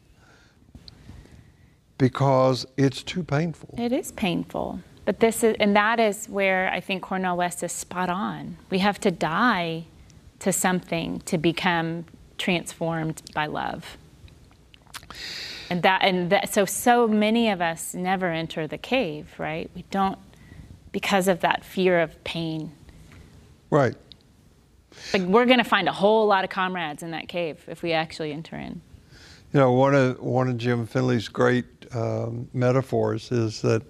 because it's too painful. It is painful. But this is, and that is where I think Cornel West is spot on. We have to die to something to become transformed by love. And that, and that, so, so many of us never enter the cave, right? We don't, because of that fear of pain Right. Like we're going to find a whole lot of comrades in that cave if we actually enter in. You know, one of one of Jim Finley's great um, metaphors is that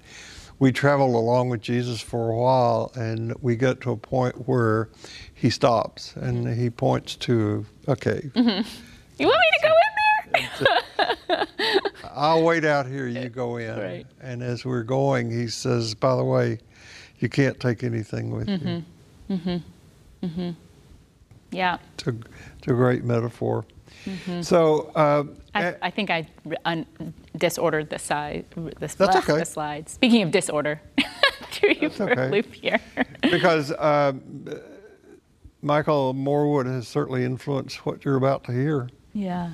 we travel along with Jesus for a while, and we get to a point where he stops and mm-hmm. he points to a cave. Mm-hmm. You want me to go in there? I'll wait out here. You go in. Right. And as we're going, he says, "By the way, you can't take anything with mm-hmm. you." Mm-hmm. Mm-hmm. Yeah. It's a, it's a great metaphor. Mm-hmm. So uh, I, eh I, think I un- disordered the side. This, that's okay. The slide. Speaking of disorder, [laughs] threw you for okay. a loop here. because uh, Michael Morwood has certainly influenced what you're about to hear. Yeah.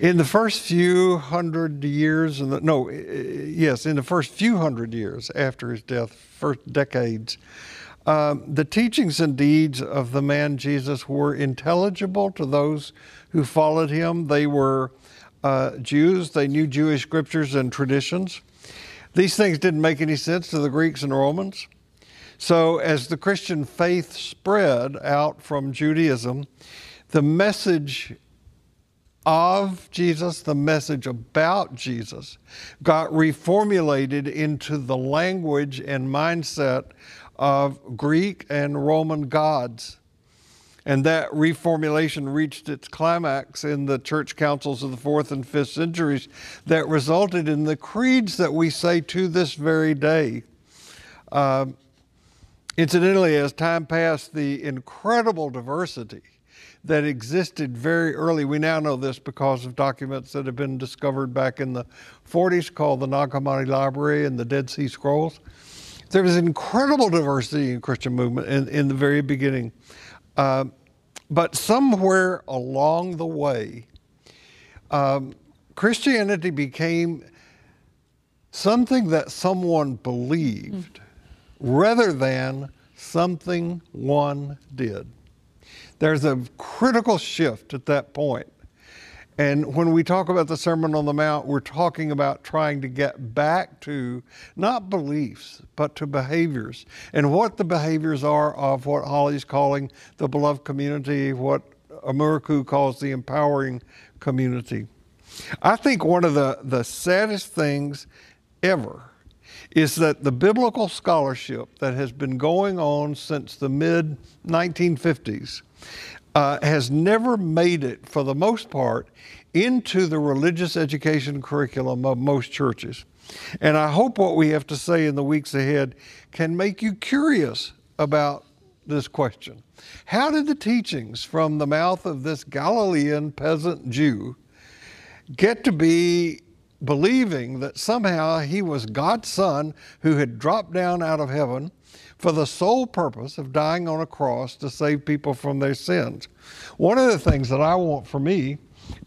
In the first few hundred years, the, no, yes, in the first few hundred years after his death, first decades, um, the teachings and deeds of the man Jesus were intelligible to those who followed him. They were uh, Jews, they knew Jewish scriptures and traditions. These things didn't make any sense to the Greeks and Romans. So, as the Christian faith spread out from Judaism, the message of Jesus, the message about Jesus, got reformulated into the language and mindset of Greek and Roman gods. And that reformulation reached its climax in the church councils of the fourth and fifth centuries that resulted in the creeds that we say to this very day. Uh, incidentally, as time passed, the incredible diversity that existed very early, we now know this because of documents that have been discovered back in the 40s called the Nag Hammadi Library and the Dead Sea Scrolls there was incredible diversity in Christian movement in, in the very beginning. Uh, but somewhere along the way, um, Christianity became something that someone believed mm. rather than something one did. There's a critical shift at that point. And when we talk about the Sermon on the Mount, we're talking about trying to get back to not beliefs, but to behaviors. And what the behaviors are of what Holly's calling the beloved community, what Amuraku calls the empowering community. I think one of the, the saddest things ever is that the biblical scholarship that has been going on since the mid 1950s uh, has never made it, for the most part, into the religious education curriculum of most churches. And I hope what we have to say in the weeks ahead can make you curious about this question. How did the teachings from the mouth of this Galilean peasant Jew get to be believing that somehow he was God's son who had dropped down out of heaven for the sole purpose of dying on a cross to save people from their sins. One of the things that I want for me,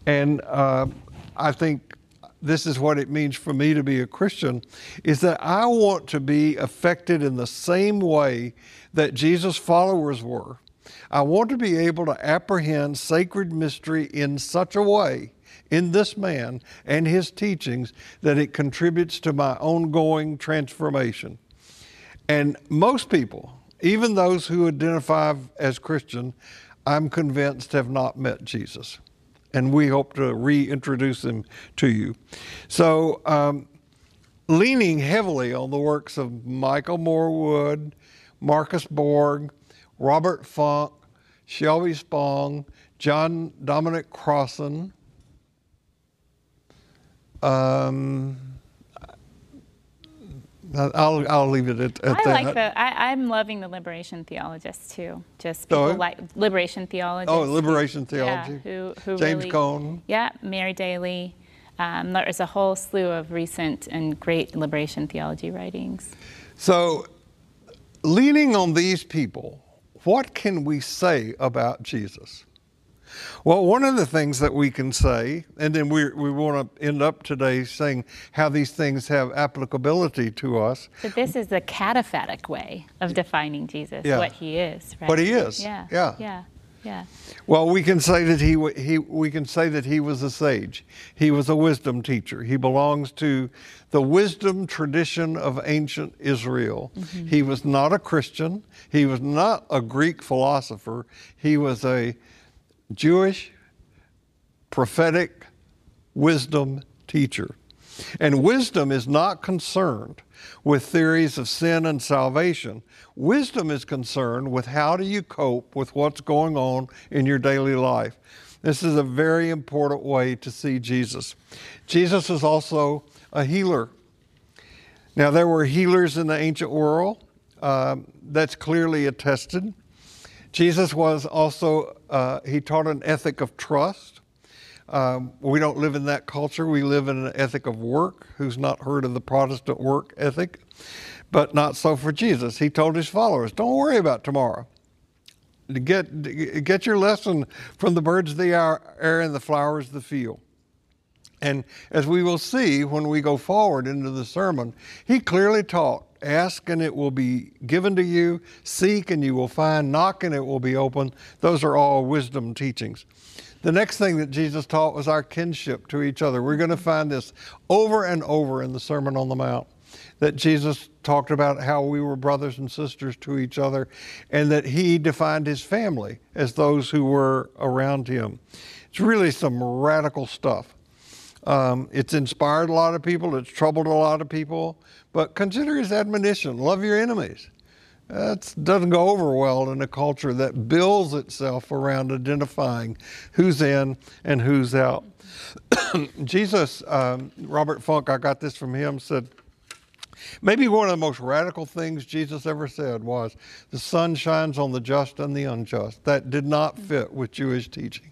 and uh, I think this is what it means for me to be a Christian, is that I want to be affected in the same way that Jesus' followers were. I want to be able to apprehend sacred mystery in such a way in this man and his teachings that it contributes to my ongoing transformation. And most people, even those who identify as Christian, I'm convinced have not met Jesus. And we hope to reintroduce him to you. So, um, leaning heavily on the works of Michael Morwood, Marcus Borg, Robert Funk, Shelby Spong, John Dominic Crossan, um, I'll, I'll leave it at, at I that. like the. I, I'm loving the liberation theologists too. Just Oh, people yeah? like liberation theologists. Oh, liberation theology. Yeah, who, who James really, Cone. Yeah, Mary Daly. Um, there's a whole slew of recent and great liberation theology writings. So, leaning on these people, what can we say about Jesus? Well, one of the things that we can say, and then we, we want to end up today saying how these things have applicability to us. So this is the cataphatic way of defining Jesus, Yeah. what he is, right? What he is, Yeah. yeah. Yeah. Yeah. Well, we can say that he, he we can say that he was a sage. He was a wisdom teacher. He belongs to the wisdom tradition of ancient Israel. Mm-hmm. He was not a Christian. He was not a Greek philosopher. He was a Jewish prophetic wisdom teacher. And wisdom is not concerned with theories of sin and salvation. Wisdom is concerned with how do you cope with what's going on in your daily life. This is a very important way to see Jesus. Jesus is also a healer. Now, there were healers in the ancient world. Um, that's clearly attested. Jesus was also, uh, he taught an ethic of trust. Um, we don't live in that culture. We live in an ethic of work. Who's not heard of the Protestant work ethic? But not so for Jesus. He told his followers, don't worry about tomorrow. Get, get your lesson from the birds of the air and the flowers of the field. And as we will see when we go forward into the sermon, he clearly taught ask and it will be given to you, seek and you will find, knock and it will be open. Those are all wisdom teachings. The next thing that Jesus taught was our kinship to each other. We're going to find this over and over in the Sermon on the Mount that Jesus talked about how we were brothers and sisters to each other and that he defined his family as those who were around him. It's really some radical stuff. Um, it's inspired a lot of people, it's troubled a lot of people, but consider his admonition love your enemies. That doesn't go over well in a culture that builds itself around identifying who's in and who's out. [coughs] Jesus, um, Robert Funk, I got this from him, said, Maybe one of the most radical things Jesus ever said was, The sun shines on the just and the unjust. That did not fit with Jewish teaching.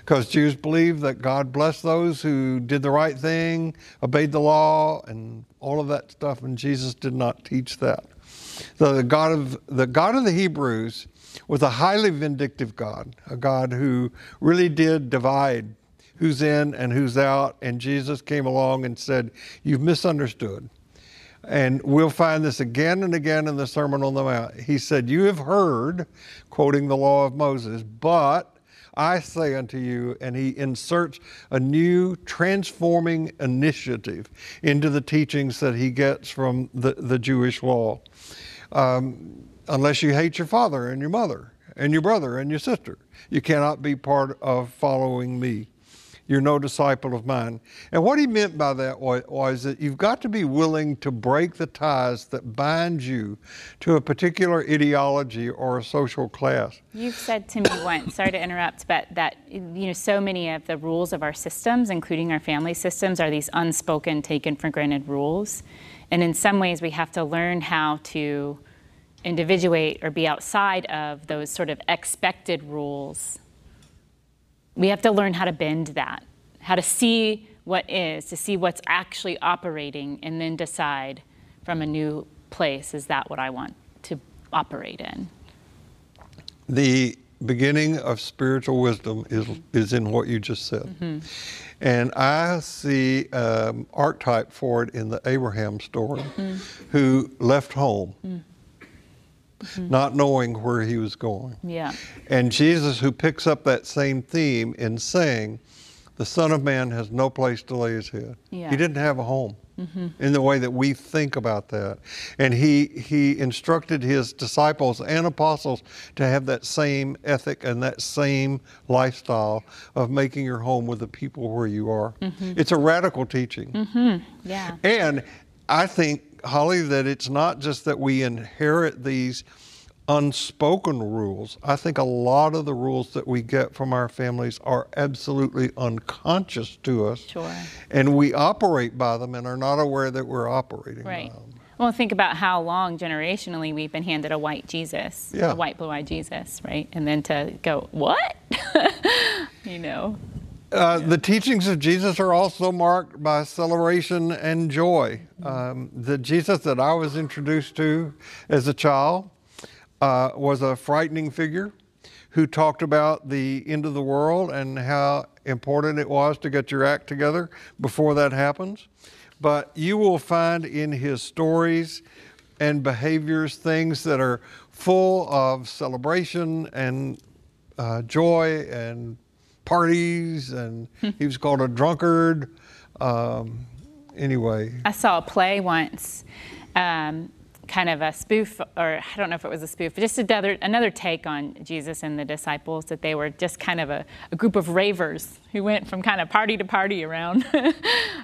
Because Jews believed that God blessed those who did the right thing, obeyed the law, and all of that stuff, and Jesus did not teach that. The God of the God of the Hebrews was a highly vindictive God, a God who really did divide who's in and who's out, and Jesus came along and said, You've misunderstood. And we'll find this again and again in the Sermon on the Mount. He said, You have heard, quoting the law of Moses, but I say unto you, and he inserts a new transforming initiative into the teachings that he gets from the, the Jewish law. Um, unless you hate your father and your mother and your brother and your sister, you cannot be part of following me. You're no disciple of mine. And what he meant by that was, that you've got to be willing to break the ties that bind you to a particular ideology or a social class. You've said to me once, sorry to interrupt, but that you know so many of the rules of our systems, including our family systems, are these unspoken, taken for granted rules. And in some ways, we have to learn how to individuate or be outside of those sort of expected rules. We have to learn how to bend that, how to see what is, to see what's actually operating, and then decide from a new place is that what I want to operate in? The beginning of spiritual wisdom is, is in what you just said. Mm-hmm. And I see um, archetype for it in the Abraham story, mm-hmm. who left home, mm. Mm-hmm. not knowing where he was going. Yeah. And Jesus, who picks up that same theme in saying the Son of Man has no place to lay his head. Yeah. He didn't have a home mm-hmm. in the way that we think about that. And he, he instructed his disciples and apostles to have that same ethic and that same lifestyle of making your home with the people where you are. Mm-hmm. It's a radical teaching. Yeah. And I think, Holly, that it's not just that we inherit these unspoken rules. I think a lot of the rules that we get from our families are absolutely unconscious to us. Sure. And we operate by them and are not aware that we're operating Right. by them. Well, think about how long generationally we've been handed a white Jesus, Yeah. a white blue-eyed Jesus, right? And then to go, what? [laughs] you know. Uh, the teachings of Jesus are also marked by celebration and joy. Um, the Jesus that I was introduced to as a child uh, was a frightening figure who talked about the end of the world and how important it was to get your act together before that happens. But you will find in his stories and behaviors things that are full of celebration and uh, joy and parties, and he was called a drunkard. Um, anyway, I saw a play once, um, kind of a spoof, or I don't know if it was a spoof, but just another, another take on Jesus and the disciples, that they were just kind of a, a group of ravers who went from kind of party to party around. [laughs] um,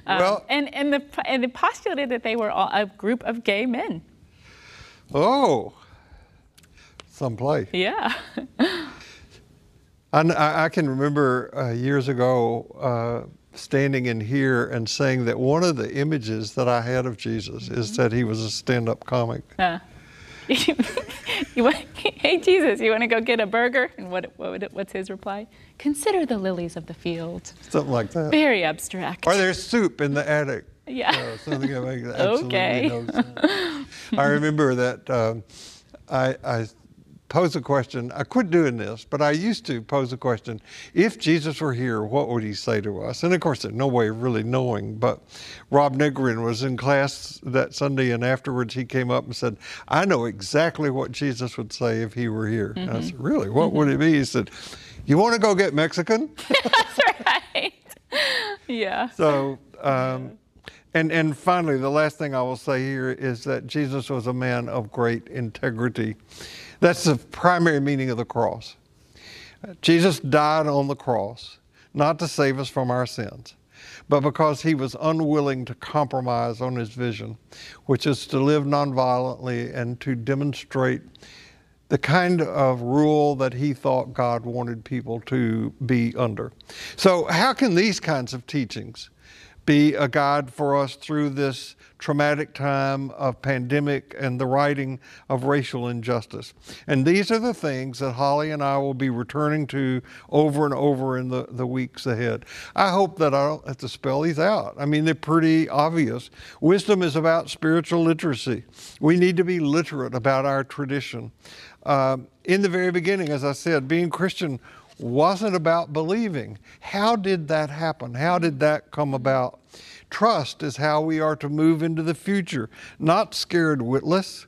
Well- and, and, the, and it postulated that they were all a group of gay men. oh, some play. Yeah. [laughs] I, I I can remember uh, years ago uh, standing in here and saying that one of the images that I had of Jesus is that he was a stand-up comic. Uh, [laughs] want, hey Jesus, you want to go get a burger? And what, what would it- what's his reply? Consider the lilies of the field. Something like that. Very abstract. Or there's soup in the attic. Yeah. Uh, something that makes absolutely Okay. no sense. I remember that um, I, I posed a question. I quit doing this, but I used to pose a question. If Jesus were here, what would he say to us? And of course, there's no way of really knowing. But Rob Negrin was in class that Sunday, and afterwards he came up and said, I know exactly what Jesus would say if he were here. And I said, Really? What would it be? He said, You want to go get Mexican? [laughs] That's right. Yeah. So, um, and and finally, the last thing I will say here is that Jesus was a man of great integrity. That's the primary meaning of the cross. Jesus died on the cross not to save us from our sins, but because he was unwilling to compromise on his vision, which is to live nonviolently and to demonstrate the kind of rule that he thought God wanted people to be under. So, how can these kinds of teachings be a guide for us through this traumatic time of pandemic and the writing of racial injustice? And these are the things that Holly and I will be returning to over and over in the, the weeks ahead. I hope that I don't have to spell these out. I mean, they're pretty obvious. Wisdom is about spiritual literacy. We need to be literate about our tradition. Um, in the very beginning, as I said, being Christian wasn't about believing. How did that happen? How did that come about? Trust is how we are to move into the future, not scared witless.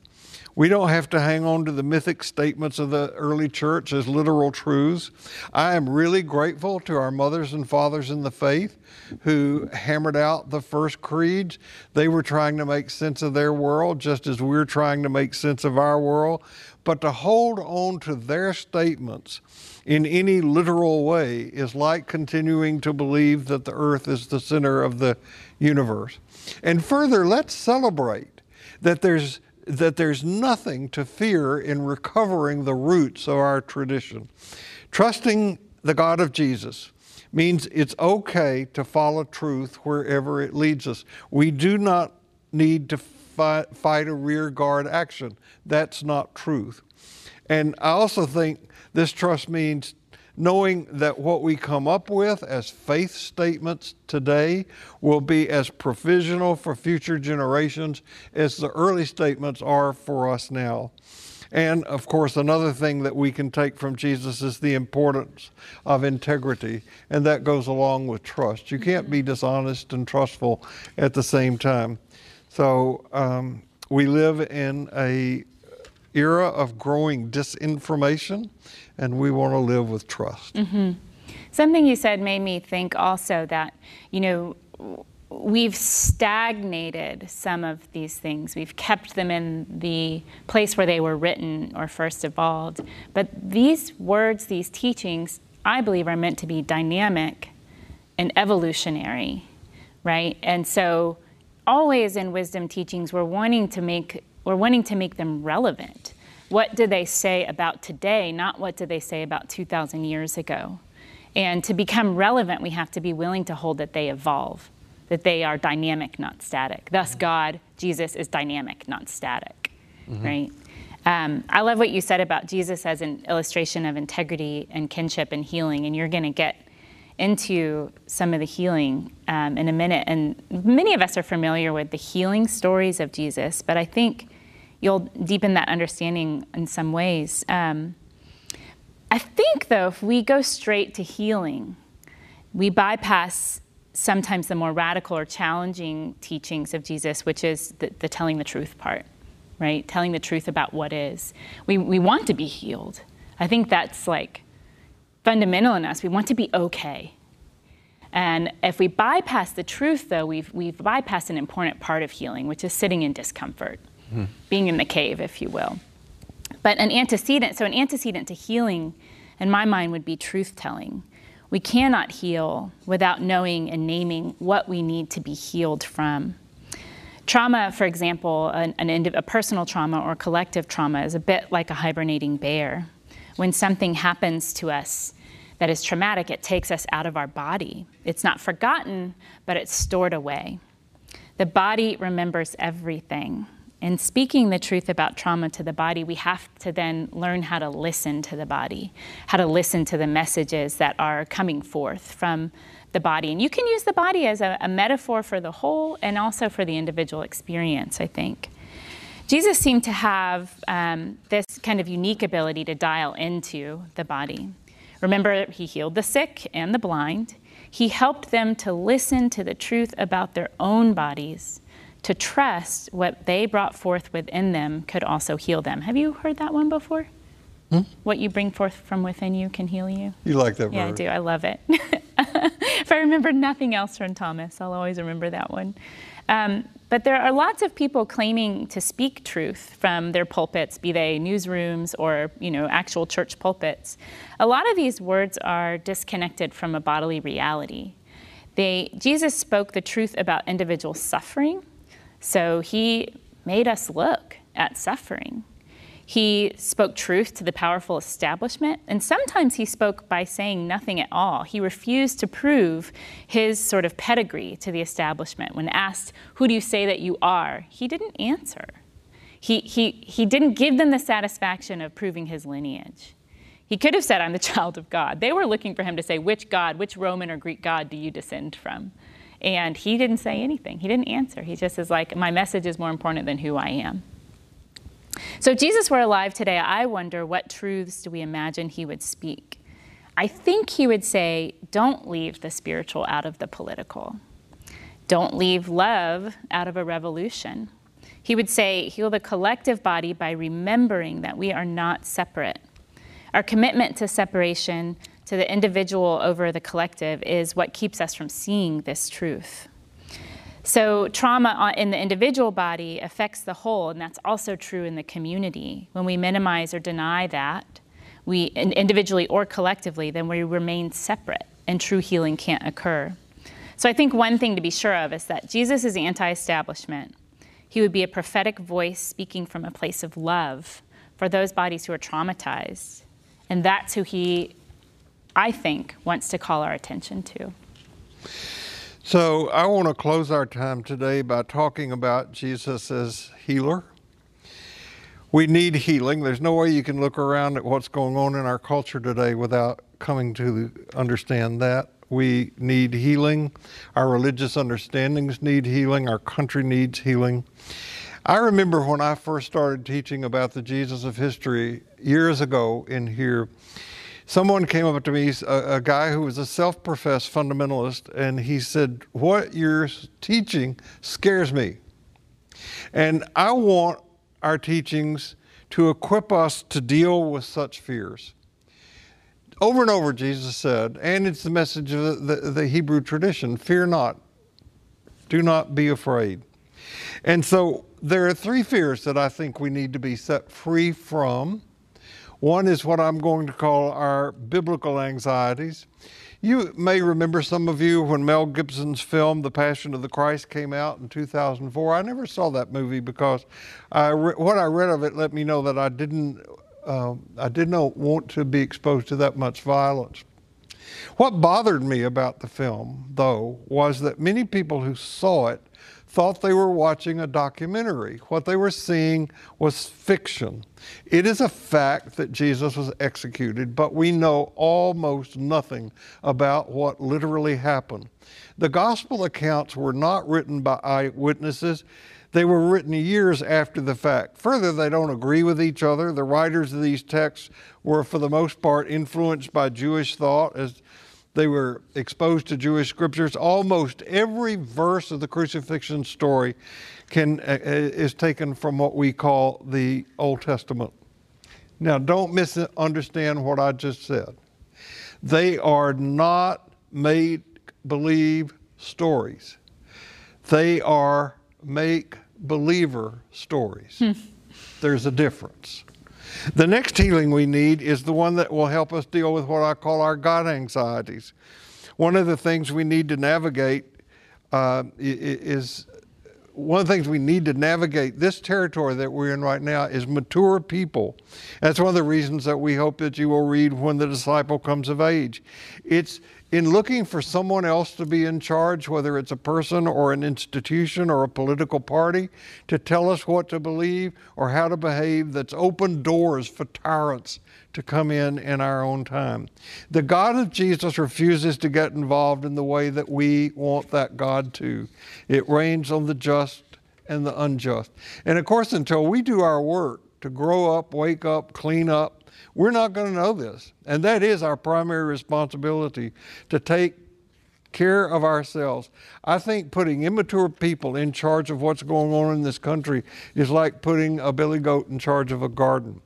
We don't have to hang on to the mythic statements of the early church as literal truths. I am really grateful to our mothers and fathers in the faith who hammered out the first creeds. They were trying to make sense of their world just as we're trying to make sense of our world. But to hold on to their statements in any literal way is like continuing to believe that the earth is the center of the universe. And further, let's celebrate that there's that there's nothing to fear in recovering the roots of our tradition. Trusting the God of Jesus means it's okay to follow truth wherever it leads us. We do not need to fight, fight a rear guard action. That's not truth. And I also think this trust means knowing that what we come up with as faith statements today will be as provisional for future generations as the early statements are for us now. And of course, another thing that we can take from Jesus is the importance of integrity, and that goes along with trust. You can't be dishonest and trustful at the same time. So um, we live in a era of growing disinformation, and we want to live with trust. Mm-hmm. Something you said made me think also that, you know, we've stagnated some of these things. We've kept them in the place where they were written or first evolved. But these words, these teachings, I believe are meant to be dynamic and evolutionary, right? And so always in wisdom teachings, we're wanting to make we're wanting to make them relevant. What do they say about today, not what do they say about 2,000 years ago? And to become relevant, we have to be willing to hold that they evolve that they are dynamic, not static. Thus. God, Jesus, is dynamic, not static, mm-hmm. right? Um, I love what you said about Jesus as an illustration of integrity and kinship and healing, and you're going to get into some of the healing um, in a minute. And many of us are familiar with the healing stories of Jesus, but I think you'll deepen that understanding in some ways. Um, I think, though, if we go straight to healing, we bypass sometimes the more radical or challenging teachings of Jesus, which is the, the, telling the truth part, right? Telling the truth about what is. We, we want to be healed. I think that's like fundamental in us. We want to be okay. And if we bypass the truth, though, we've, we've bypassed an important part of healing, which is sitting in discomfort, mm-hmm. being in the cave, if you will. But an antecedent, so an antecedent to healing, in my mind, would be truth telling we cannot heal without knowing and naming what we need to be healed from. Trauma, for example, an, an, a personal trauma or collective trauma is a bit like a hibernating bear. When something happens to us that is traumatic, it takes us out of our body. It's not forgotten, but it's stored away. The body remembers everything. In speaking the truth about trauma to the body, we have to then learn how to listen to the body, how to listen to the messages that are coming forth from the body. And you can use the body as a, a metaphor for the whole and also for the individual experience, I think. Jesus seemed to have um, this kind of unique ability to dial into the body. Remember, he healed the sick and the blind. He helped them to listen to the truth about their own bodies to trust what they brought forth within them could also heal them. Have you heard that one before? Hmm? What you bring forth from within you can heal you. You like that one. Yeah, I do. I love it. [laughs] if I remember nothing else from Thomas, I'll always remember that one. Um, but there are lots of people claiming to speak truth from their pulpits, be they newsrooms or you know actual church pulpits. A lot of these words are disconnected from a bodily reality. They, Jesus spoke the truth about individual suffering so he made us look at suffering. He spoke truth to the powerful establishment, and sometimes he spoke by saying nothing at all. He refused to prove his sort of pedigree to the establishment. When asked, Who do you say that you are? he didn't answer. He, he, he didn't give them the satisfaction of proving his lineage. He could have said, I'm the [laughs] child of God. They were looking for him to say, Which God, which Roman or Greek God do you descend from? And he didn't say anything. He didn't answer. He just is like, my message is more important than who I am. So, if Jesus were alive today, I wonder what truths do we imagine he would speak? I think he would say, don't leave the spiritual out of the political. Don't leave love out of a revolution. He would say, heal the collective body by remembering that we are not separate. Our commitment to separation to the individual over the collective is what keeps us from seeing this truth. So, trauma in the individual body affects the whole, and that's also true in the community. When we minimize or deny that, we individually or collectively, then we remain separate, and true healing can't occur. So, I think one thing to be sure of is that Jesus is anti establishment. He would be a prophetic voice speaking from a place of love for those bodies who are traumatized. And that's who he I think, wants to call our attention to. So I want to close our time today by talking about Jesus as healer. We need healing. There's no way you can look around at what's going on in our culture today without coming to understand that. We need healing. Our religious understandings need healing. Our country needs healing. I remember when I first started teaching about the Jesus of history years ago in here, someone came up to me, a, a guy who was a self professed fundamentalist, and he said, What you're teaching scares me. And I want our teachings to equip us to deal with such fears. over and over, Jesus said, and it's the message of the, the, the Hebrew tradition fear not, do not be afraid. And so there are three fears that I think we need to be set free from. One is what I'm going to call our biblical anxieties. You may remember, some of you, when Mel Gibson's film, The Passion of the Christ, came out in 2004. I never saw that movie because I re- what I read of it let me know that I didn't, uh, I did not want to be exposed to that much violence. What bothered me about the film, though, was that many people who saw it thought they were watching a documentary. What they were seeing was fiction. It is a fact that Jesus was executed, but we know almost nothing about what literally happened. The gospel accounts were not written by eyewitnesses. They were written years after the fact. Further, they don't agree with each other. The writers of these texts were, for the most part, influenced by Jewish thought as they were exposed to Jewish scriptures. Almost every verse of the crucifixion story can, uh, uh, is taken from what we call the Old Testament. Now, don't misunderstand what I just said. They are not made believe stories, they are make believer stories. [laughs] There's a difference. The next healing we need is the one that will help us deal with what I call our God anxieties. One of the things we need to navigate uh, is one of the things we need to navigate this territory that we're in right now is mature people. That's one of the reasons that we hope that you will read when the disciple comes of age. It's in looking for someone else to be in charge, whether it's a person or an institution or a political party, to tell us what to believe or how to behave, that's opened doors for tyrants to come in in our own time. The God of Jesus refuses to get involved in the way that we want that God to. It rains on the just and the unjust. And of course, until we do our work to grow up, wake up, clean up, we're not going to know this. And that is our primary responsibility to take care of ourselves. I think putting immature people in charge of what's going on in this country is like putting a billy goat in charge of a garden.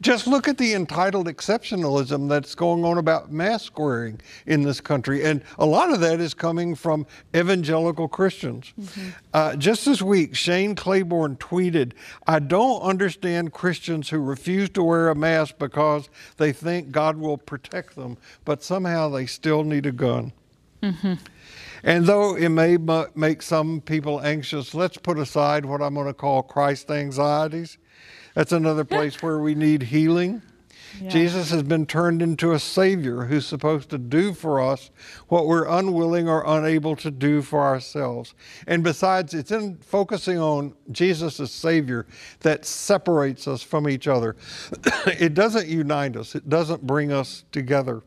Just look at the entitled exceptionalism that's going on about mask wearing in this country. And a lot of that is coming from evangelical Christians. Mm-hmm. Uh, just this week, Shane Claiborne tweeted I don't understand Christians who refuse to wear a mask because they think God will protect them, but somehow they still need a gun. Mm-hmm. And though it may make some people anxious, let's put aside what I'm going to call Christ anxieties that's another place where we need healing. Yeah. Jesus has been turned into a Savior who's supposed to do for us what we're unwilling or unable to do for ourselves. And besides, it's in focusing on Jesus as Savior that separates us from each other. [coughs] it doesn't unite us, it doesn't bring us together.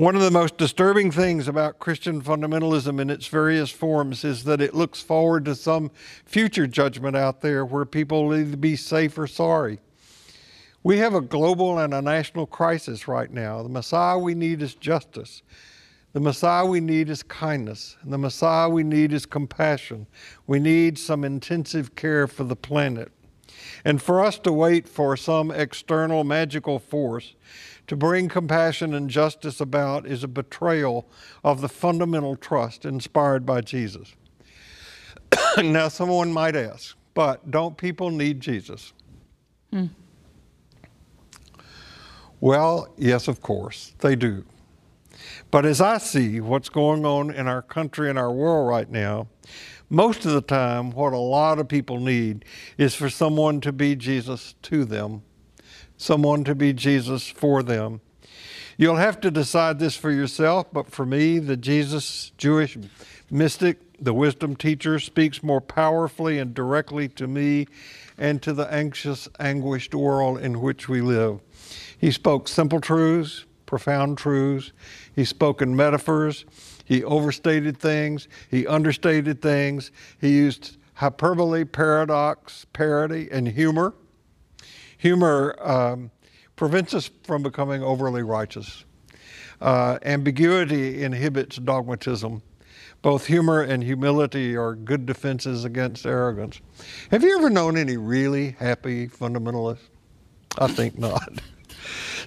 One of the most disturbing things about Christian fundamentalism in its various forms is that it looks forward to some future judgment out there where people will either be safe or sorry. We have a global and a national crisis right now. The Messiah we need is justice. The Messiah we need is kindness. The Messiah we need is compassion. We need some intensive care for the planet. And for us to wait for some external magical force to bring compassion and justice about is a betrayal of the fundamental trust inspired by Jesus. [coughs] now, someone might ask, but don't people need Jesus? Hmm. Well, yes, of course, they do. But as I see what's going on in our country and our world right now, most of the time, what a lot of people need is for someone to be Jesus to them someone to be Jesus for them. You'll have to decide this for yourself, but for me, the Jesus Jewish mystic, the wisdom teacher, speaks more powerfully and directly to me and to the anxious, anguished world in which we live. He spoke simple truths, profound truths. He spoke in metaphors. He overstated things. He understated things. He used hyperbole, paradox, parody, and humor. Humor um, prevents us from becoming overly righteous. Uh, ambiguity inhibits dogmatism. Both humor and humility are good defenses against arrogance. Have you ever known any really happy fundamentalists? I think not. [laughs]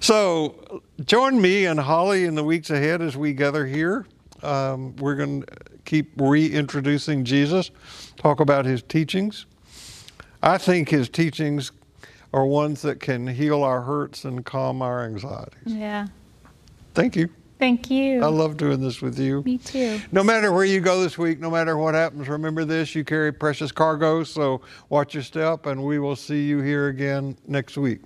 So join me and Holly in the weeks ahead as we gather here. Um, we're going to keep reintroducing Jesus, talk about his teachings. I think his teachings are ones that can heal our hurts and calm our anxieties. Yeah. Thank you. Thank you. I love doing this with you. Me too. No matter where you go this week, no matter what happens, remember this you carry precious cargo, so watch your step, and we will see you here again next week.